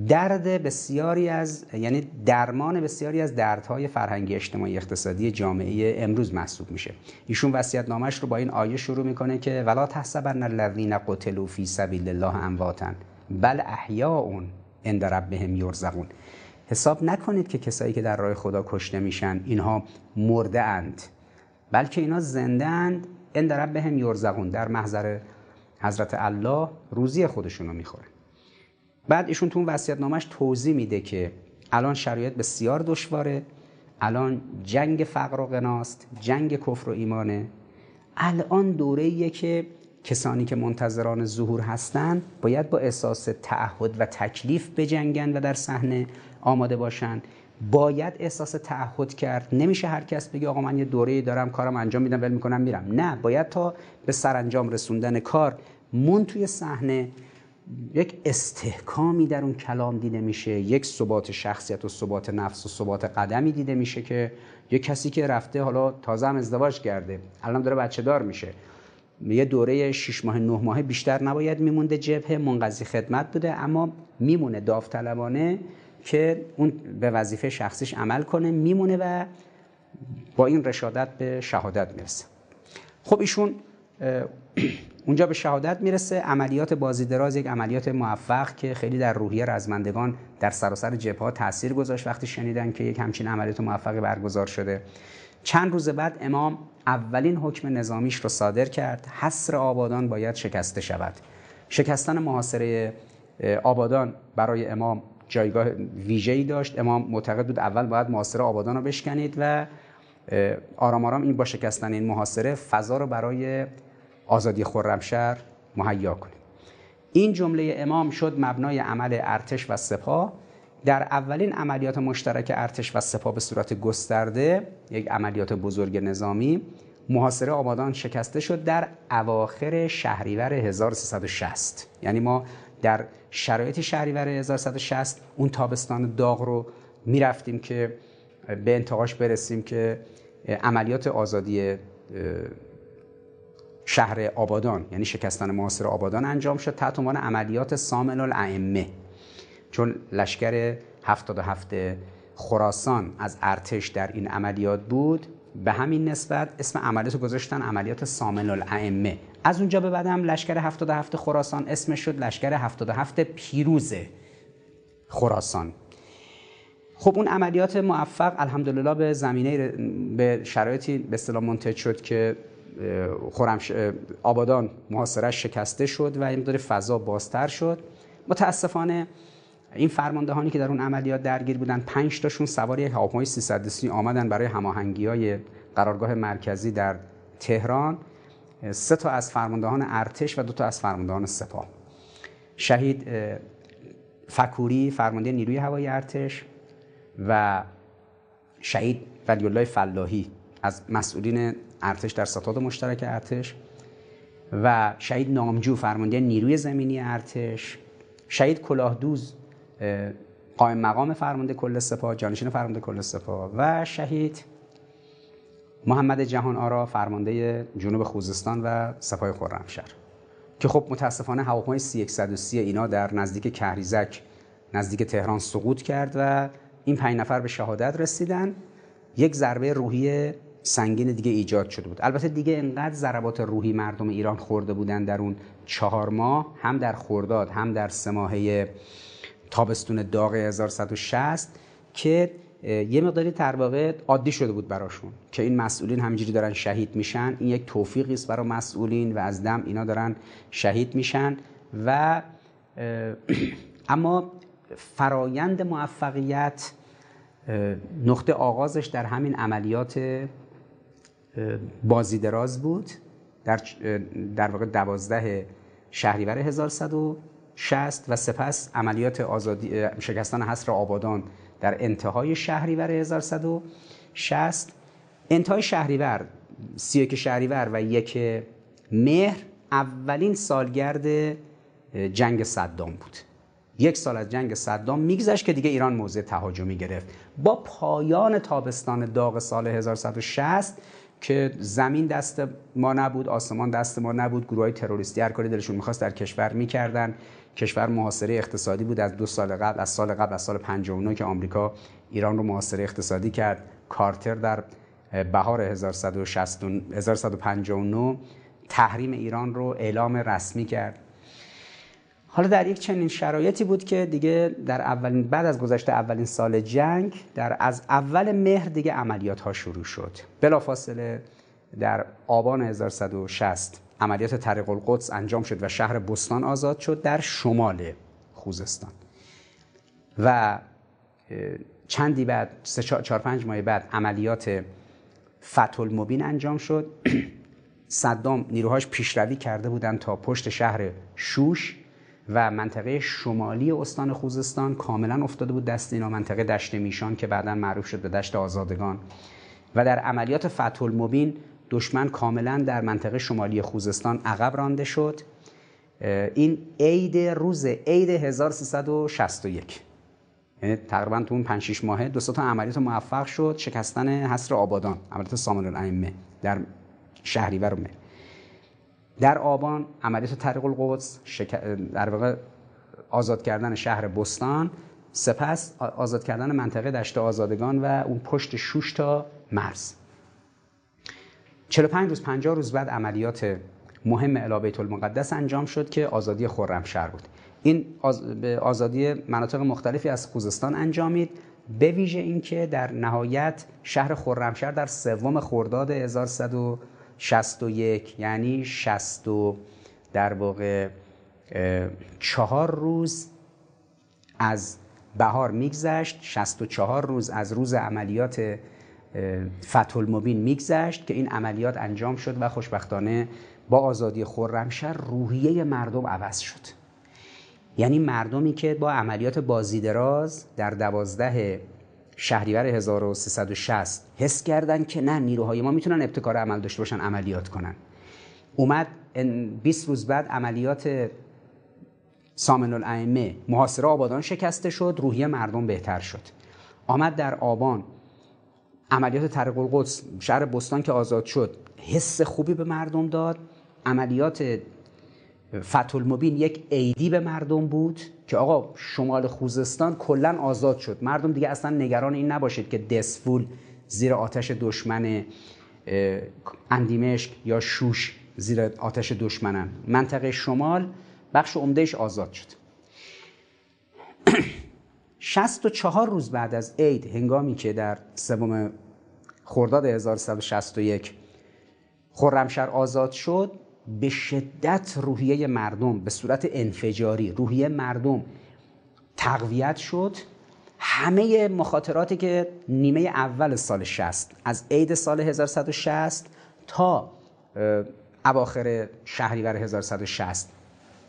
درد بسیاری از یعنی درمان بسیاری از دردهای فرهنگی اجتماعی اقتصادی جامعه امروز محسوب میشه. ایشون وصیت نامش رو با این آیه شروع می‌کنه که ولا تحسبن الذین قتلوا فی سبیل الله امواتا بل احیاء عند ربهم یرزقون. حساب نکنید که کسایی که در راه خدا کشته میشن اینها مرده اند بلکه اینا زنده اند عند ربهم یرزقون. در محضر حضرت الله روزی خودشونو می‌خورن. بعد ایشون تو اون نامش توضیح میده که الان شرایط بسیار دشواره الان جنگ فقر و غناست جنگ کفر و ایمانه. الان دوره که کسانی که منتظران ظهور هستند باید با احساس تعهد و تکلیف بجنگن و در صحنه آماده باشن. باید احساس تعهد کرد. نمیشه هر کس بگه آقا من یه دوره دارم کارم انجام میدم ول می‌کنم میرم. نه باید تا به سرانجام رسوندن کار مون توی صحنه یک استحکامی در اون کلام دیده میشه یک ثبات شخصیت و ثبات نفس و ثبات قدمی دیده میشه که یک کسی که رفته حالا تازه هم ازدواج کرده الان داره بچه دار میشه. یه دوره 6 ماه 9 ماه بیشتر نباید میمونده جبهه منقضی خدمت بوده اما میمونه داوطلبانه که اون به وظیفه شخصیش عمل کنه میمونه و با این رشادت به شهادت می‌رسه. خب ایشون اونجا به شهادت می‌رسه. عملیات بازی دراز یک عملیات موفق که خیلی در روحیه رزمندگان در سراسر جبهه تاثیر گذاشت وقتی شنیدن که یک همچین عملیات موفقی برگزار شده. چند روز بعد امام اولین حکم نظامیش رو صادر کرد. حصر آبادان باید شکسته شود. شکستن محاصره آبادان برای امام جایگاه ویژه‌ای داشت. امام معتقد بود اول باید محاصره آبادان رو بشکنید و آرام آرام این با شکستن این محاصره فضا رو برای آزادی خرمشهر مهیا کنید این جمله امام شد مبنای عمل ارتش و سپاه. در اولین عملیات مشترک ارتش و سپاه به صورت گسترده یک عملیات بزرگ نظامی محاصره آبادان شکسته شد در اواخر شهریور 1360 یعنی ما در شرایط شهریور 1160 اون تابستان داغ رو می‌رفتیم که به انتهاش برسیم که عملیات آزادی شهر آبادان یعنی شکستن محاصره آبادان انجام شد تحت عنوان عملیات سامن الائمه. چون لشکر 77 خراسان از ارتش در این عملیات بود به همین نسبت اسم عملیات گذاشتن عملیات سامن الائمه. از اونجا به بعد هم لشکر 77 خراسان اسمش شد لشکر 77 پیروز خراسان. خب اون عملیات موفق الحمدلله به زمینه به شرایطی به اصطلاح منتج شد که خرمش آبادان محاصرش شکسته شد و این داره فضا بازتر شد. متاسفانه این فرماندهانی که در اون عملیات درگیر بودن پنج تاشون سوار یک هواپیمای 330 آمدن برای هماهنگی های قرارگاه مرکزی در تهران. سه تا از فرماندهان ارتش و دو تا از فرماندهان سپاه. شهید فکوری فرمانده نیروی هوایی ارتش و شهید ولی الله فلاحی از مسئولین ارتش در ستاد مشترک ارتش و شهید نامجو فرمانده نیروی زمینی ارتش شهید کلاهدوز قائم مقام فرمانده کل سپاه جانشین فرمانده کل سپاه و شهید محمد جهان آرا فرمانده جنوب خوزستان و سپاه خرمشهر. که خب متاسفانه هواپیمای سی 130 اینا در نزدیک کهریزک نزدیک تهران سقوط کرد و این پنج نفر به شهادت رسیدن. یک ضربه روحی سنگین دیگه ایجاد شده بود. البته دیگه انقدر ضربات روحی مردم ایران خورده بودن در اون چهار ماه هم در خورداد هم در سه ماهه تابستون داغ 1160 که یه مقداری در عادی شده بود براشون که این مسئولین همینجوری دارن شهید میشن. این یک توفیقی است برای مسئولین و از دم اینا دارن شهید میشن و اما فرایند موفقیت نقطه آغازش در همین عملیات بازی دراز بود. در, در واقع دوازده شهریور 1160 و سپس عملیات آزادی شکستن حصر آبادان در انتهای شهریور 1160 انتهای شهریور سی شهریور و یک مهر اولین سالگرد جنگ صدام بود. یک سال از جنگ صدام میگذشت که دیگه ایران موضع تهاجمی گرفت. با پایان تابستان داغ سال 1160 که زمین دست ما نبود آسمان دست ما نبود گروه های تروریستی هر کاری دلشون می‌خواست در کشور می‌کردن. کشور محاصره اقتصادی بود از دو سال قبل از سال قبل از سال 59 که آمریکا ایران رو محاصره اقتصادی کرد. کارتر در بهار 1159 تحریم ایران رو اعلام رسمی کرد. حالا در یک چنین شرایطی بود که دیگه در اولین بعد از گذشته اولین سال جنگ در از اول مهر دیگه عملیات ها شروع شد. بلافاصله در آبان 1160 عملیات طریق القدس انجام شد و شهر بستان آزاد شد در شمال خوزستان. و چندی بعد سه چهار پنج ماه بعد عملیات فتح المبین انجام شد. صدام نیروهاش پیشروی کرده بودند تا پشت شهر شوش و منطقه شمالی استان خوزستان کاملا افتاده بود دست اینا منطقه دشت میشان که بعدا معروف شد به دشت آزادگان. و در عملیات فتح المبین دشمن کاملا در منطقه شمالی خوزستان عقب رانده شد. این عید روز عید 1361 یعنی تقریبا تو اون 5 6 ماهه دو تا عملیات موفق شد شکستن حصر آبادان عملیات سامان الائمه در شهریور مه. در آبان عملیات طریق القدس در واقع آزاد کردن شهر بستان سپس آزاد کردن منطقه دشت آزادگان و اون پشت شوش تا مرز. 45 روز 50 روز بعد عملیات مهم الی بیت المقدس انجام شد که آزادی خرمشهر بود. این به آزادی مناطق مختلفی از خوزستان انجامید به ویژه اینکه در نهایت شهر خرمشهر در سوم خرداد 1161 یعنی 60 در واقع چهار روز از بهار میگذشت 64 روز از روز عملیات فتح المبین میگذشت که این عملیات انجام شد و خوشبختانه با آزادی خرمشهر روحیه مردم عوض شد. یعنی مردمی که با عملیات بازیدراز در دوازده شهریور 1360 حس کردن که نه نیروهای ما می‌تونن ابتکار عمل داشته باشن عملیات کنن. اومد 20 روز بعد عملیات سامن الائمه محاصره آبادان شکسته شد روحیه مردم بهتر شد. آمد در آبان عملیات طریق القدس شهر بستان که آزاد شد حس خوبی به مردم داد. عملیات فتح المبین یک ایدی به مردم بود که آقا شمال خوزستان کلا آزاد شد. مردم دیگه اصلا نگران این نباشید که دسفول زیر آتش دشمن اندیمشک یا شوش زیر آتش دشمنن. منطقه شمال بخش عمدهش آزاد شد. 64 روز بعد از عید هنگامی که در سوم خرداد 1361 خرمشهر آزاد شد به شدت روحیه مردم به صورت انفجاری روحیه مردم تقویت شد. همه مخاطراتی که نیمه اول سال 60 از عید سال 1160 تا اواخر شهریور 1160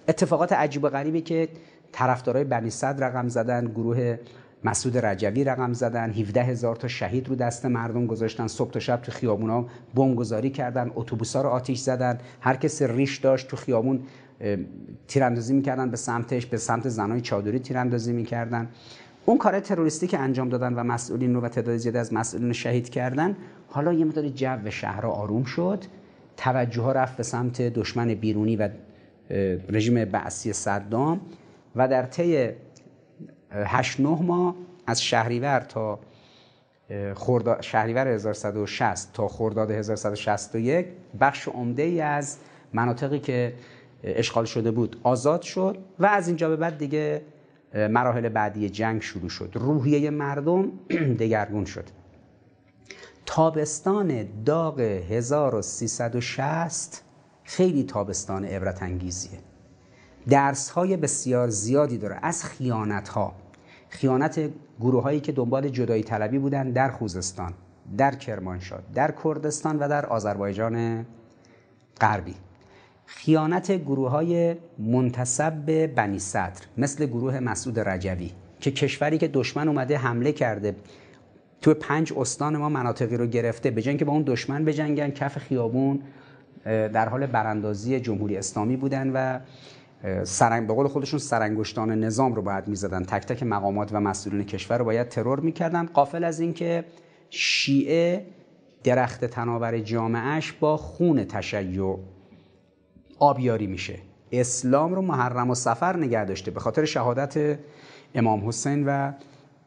اتفاقات عجیب و غریبی که طرفدارای بنی صدر رقم زدن گروه مسعود رجوی رقم زدن 17 هزار تا شهید رو دست مردم گذاشتن صبح تا شب تو خیابونا بمبگذاری کردن اتوبوسا رو آتیش زدن. هر کسی ریش داشت تو خیابون تیراندازی می‌کردن به سمتش به سمت زنای چادری تیراندازی می‌کردن. اون کار تروریستی که انجام دادن و مسئولین رو و تعداد زیاد از مسئولین شهید کردن حالا یه مقدار جو شهر آروم شد. توجه ها رفت به سمت دشمن بیرونی و رژیم بعثی صدام و در طی 8 9 ماه از شهریور تا خرداد شهریور 1160 تا خرداد 1161 بخش عمده ای از مناطقی که اشغال شده بود آزاد شد و از اینجا به بعد دیگه مراحل بعدی جنگ شروع شد. روحیه مردم دگرگون شد. تابستان داغ 1360 خیلی تابستان عبرت انگیزیه درس های بسیار زیادی داره از خیانت ها خیانت گروه هایی که دنبال جدایی طلبی بودن در خوزستان در کرمانشاه در کردستان و در آذربایجان غربی. خیانت گروه های منتصب به بنی صدر مثل گروه مسعود رجوی که کشوری که دشمن اومده حمله کرده تو پنج استان ما مناطقی رو گرفته به که با اون دشمن بجنگن کف خیابون در حال براندازی جمهوری اسلامی بودن و سرنگ به قول خودشون سرانگشتان نظام رو باید می‌زدن. تک تک مقامات و مسئولین کشور رو باید ترور می‌کردن. قافل از اینکه شیعه درخت تناور جامعهش با خون تشیع آبیاری میشه. اسلام رو محرم و سفر نگه داشته به خاطر شهادت امام حسین و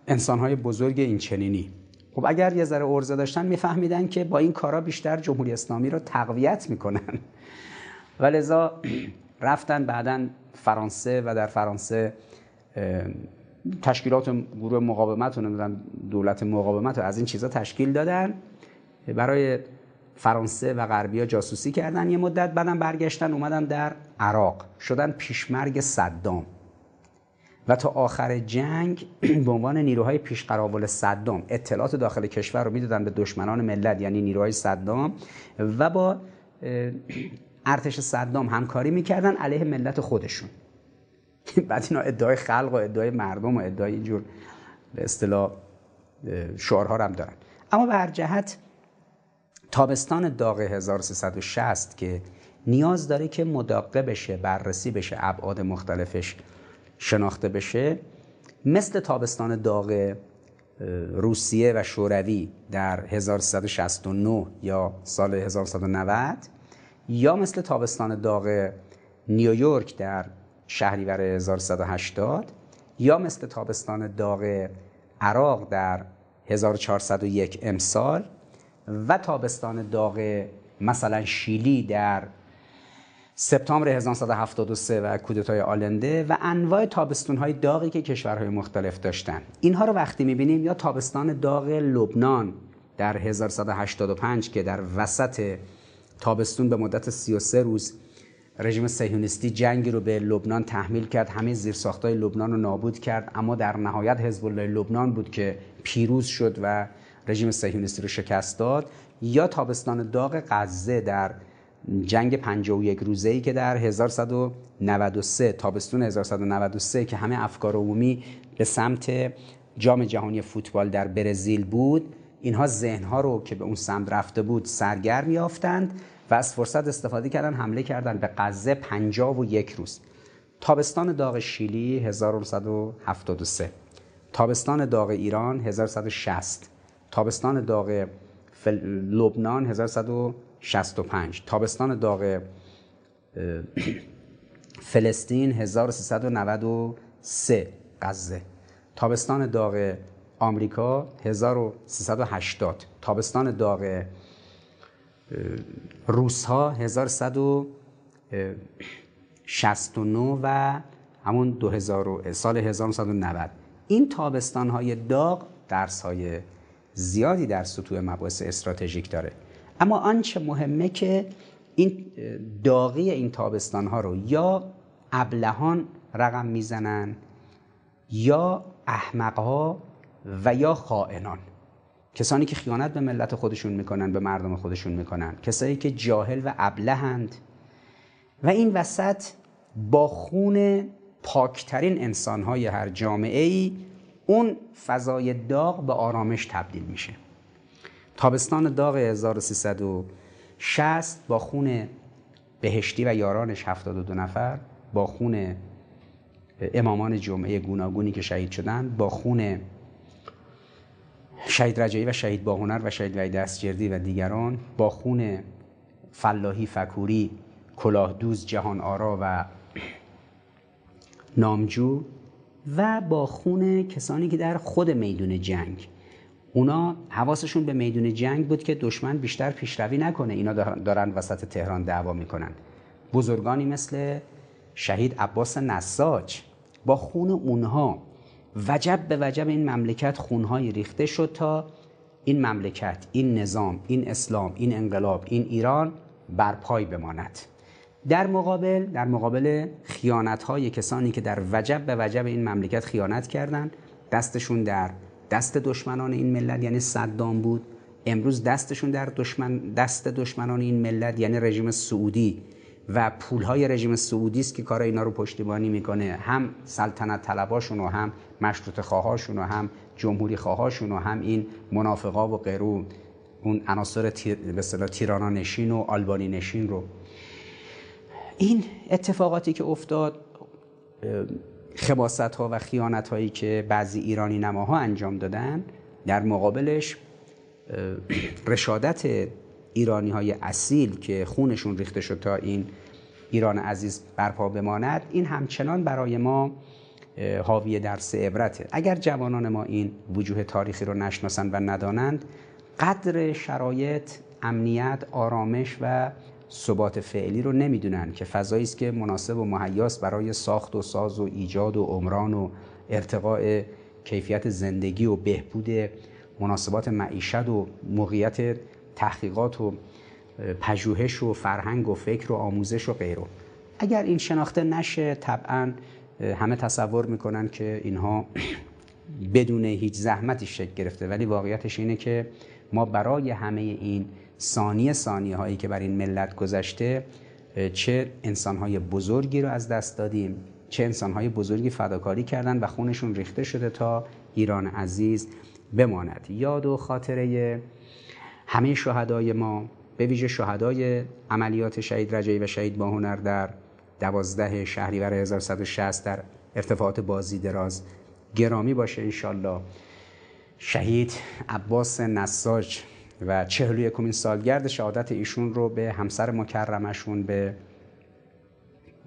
انسانهای بزرگ این چنینی. خب اگر یه ذره ارزه داشتن میفهمیدن که با این کارا بیشتر جمهوری اسلامی رو تقویت می‌کنن. و لذا رفتن بعدا فرانسه و در فرانسه تشکیلات گروه مقاومت و نمی‌دونم دولت مقاومت و از این چیزا تشکیل دادن. برای فرانسه و غربیا جاسوسی کردن یه مدت بعدم برگشتن اومدن در عراق. شدن پیشمرگ صدام. و تا آخر جنگ به عنوان نیروهای پیشقراول صدام اطلاعات داخل کشور رو می‌دادن به دشمنان ملت یعنی نیروهای صدام. و با ارتش صدام همکاری می‌کردن علیه ملت خودشون. بعد اینا ادعای خلق و ادعای مردم و ادعای اینجور به اصطلاح شعارها هم دارن. اما به هر جهت تابستان داغ 1360 که نیاز داره که مداقه بشه بررسی بشه ابعاد مختلفش شناخته بشه مثل تابستان داغ روسیه و شوروی در 1369 یا سال 1990 یا مثل تابستان داغ نیویورک در شهریور 1180 یا مثل تابستان داغ عراق در 1401 امسال و تابستان داغ مثلا شیلی در سپتامبر 1973 و کودتای آلنده و انواع تابستون های داغی که کشورهای مختلف داشتن. اینها رو وقتی می‌بینیم یا تابستان داغ لبنان در 1185 که در وسط تابستون به مدت 33 روز رژیم صهیونیستی جنگی رو به لبنان تحمیل کرد. همه زیرساختای لبنان رو نابود کرد. اما در نهایت حزب الله لبنان بود که پیروز شد و رژیم صهیونیستی رو شکست داد. یا تابستان داغ غزه در جنگ 51 روزه ای که در 1193 تابستون 1193 که همه افکار عمومی به سمت جام جهانی فوتبال در برزیل بود اینها ذهنها رو که به اون سمت رفته بود سرگرم یافتند و از فرصت استفاده کردن حمله کردن به غزه 51 روز. تابستان داغ شیلی 1973 تابستان داغ ایران 1160 تابستان داغ لبنان 1165 تابستان داغ فلسطین 1393 غزه. تابستان داغ آمریکا 1380 تابستان داغ روس ها 1169 و همون 2000 سال 1990 این تابستان های داغ درس های زیادی در سطوح مباحث استراتژیک داره. اما آنچه مهمه که این داغی این تابستان ها رو یا ابلهان رقم می‌زنن یا احمقها و یا خائنان. کسانی که خیانت به ملت خودشون می‌کنن به مردم خودشون می‌کنن. کسایی که جاهل و ابلهند و این وسط با خون پاکترین انسانهای هر جامعه ای اون فضای داغ به آرامش تبدیل میشه. تابستان داغ 1360 با خون بهشتی و یارانش 72 نفر با خون امامان جمعه گوناگونی که شهید شدن با خون شهید رجایی و شهید باهنر و شهید وحید دستجردی و دیگران با خون فلاحی فکوری کلاهدوز جهان آرا و نامجو و با خون کسانی که در خود میدون جنگ. اونا حواسشون به میدون جنگ بود که دشمن بیشتر پیشروی نکنه. اینا دارن وسط تهران دعوا می‌کنن. بزرگانی مثل شهید عباس نساج با خون اونها وجب به وجب این مملکت خونهای ریخته شد تا این مملکت این نظام این اسلام این انقلاب این ایران بر پای بماند. در مقابل در مقابل خیانت های کسانی که در وجب به وجب این مملکت خیانت کردند دستشون در دست دشمنان این ملت یعنی صدام بود. امروز دستشون در دشمن دست دشمنان این ملت یعنی رژیم سعودی و پولهای رژیم سعودی است که کار اینا رو پشتیبانی می‌کنه. هم سلطنت طلباشون و هم مشروط خواهاشون و هم جمهوری خواهاشون و هم این منافقا و غیرو اون عناصر به اصطلاح تیرانا نشین و آلبانی نشین رو. این اتفاقاتی که افتاد خباست ها و خیانت هایی که بعضی ایرانی نماها انجام دادن در مقابلش رشادت ایرانی های اصیل که خونشون ریخته شد تا این ایران عزیز برپا بماند این همچنان برای ما حاوی درس عبرته. اگر جوانان ما این وجوه تاریخی رو نشناسند و ندانند قدر شرایط امنیت آرامش و ثبات فعلی رو نمی‌دونن که فضایی است که مناسب و مهیاس برای ساخت و ساز و ایجاد و عمران و ارتقاء کیفیت زندگی و بهبود مناسبات معیشت و موقعیت تحقیقات و پژوهش و فرهنگ و فکر و آموزش و غیره. اگر این شناخته نشه طبعا همه تصور می‌کنن که اینها بدون هیچ زحمتی شکل گرفته. ولی واقعیتش اینه که ما برای همه این ثانیه ثانیه هایی که بر این ملت گذشته چه انسان های بزرگی رو از دست دادیم چه انسان های بزرگی فداکاری کردن و خونشون ریخته شده تا ایران عزیز بماند. یاد و خاطره همه شهدای ما به ویژه شهدای عملیات شهید رجایی و شهید باهنر در دوازده شهریور 1160 در ارتفاعات بازی دراز گرامی باشه انشالله. شهید عباس نساج و چهلو یکمین سالگرد شهادت ایشون رو به همسر مکرمشون به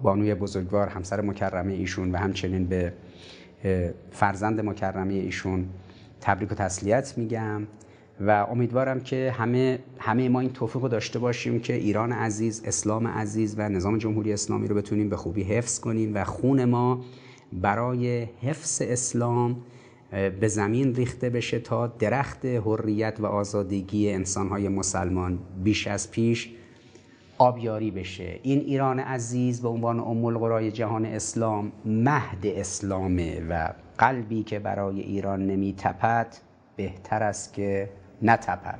بانوی بزرگوار همسر مکرمه ایشون و همچنین به فرزند مکرمه ایشون تبریک و تسلیت میگم. و امیدوارم که همه همه ما این توفیق رو داشته باشیم که ایران عزیز اسلام عزیز و نظام جمهوری اسلامی رو بتونیم به خوبی حفظ کنیم و خون ما برای حفظ اسلام به زمین ریخته بشه تا درخت حریت و آزادگی انسانهای مسلمان بیش از پیش آبیاری بشه. این ایران عزیز به عنوان ام جهان اسلام مهد اسلامه و قلبی که برای ایران نمی تپد بهتر است که نتپد.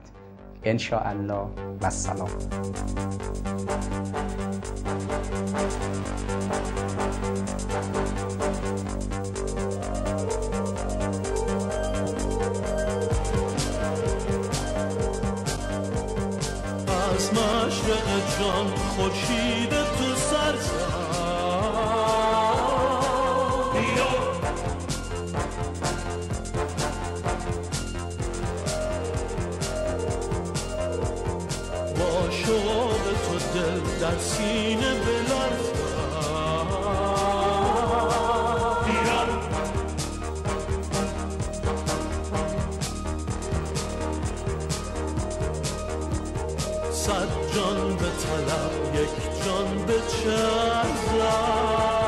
ان الله و سلام. از مشرق جان خورشید تو سر در سینه بلرزد صد جان به طلب یک جان به ایران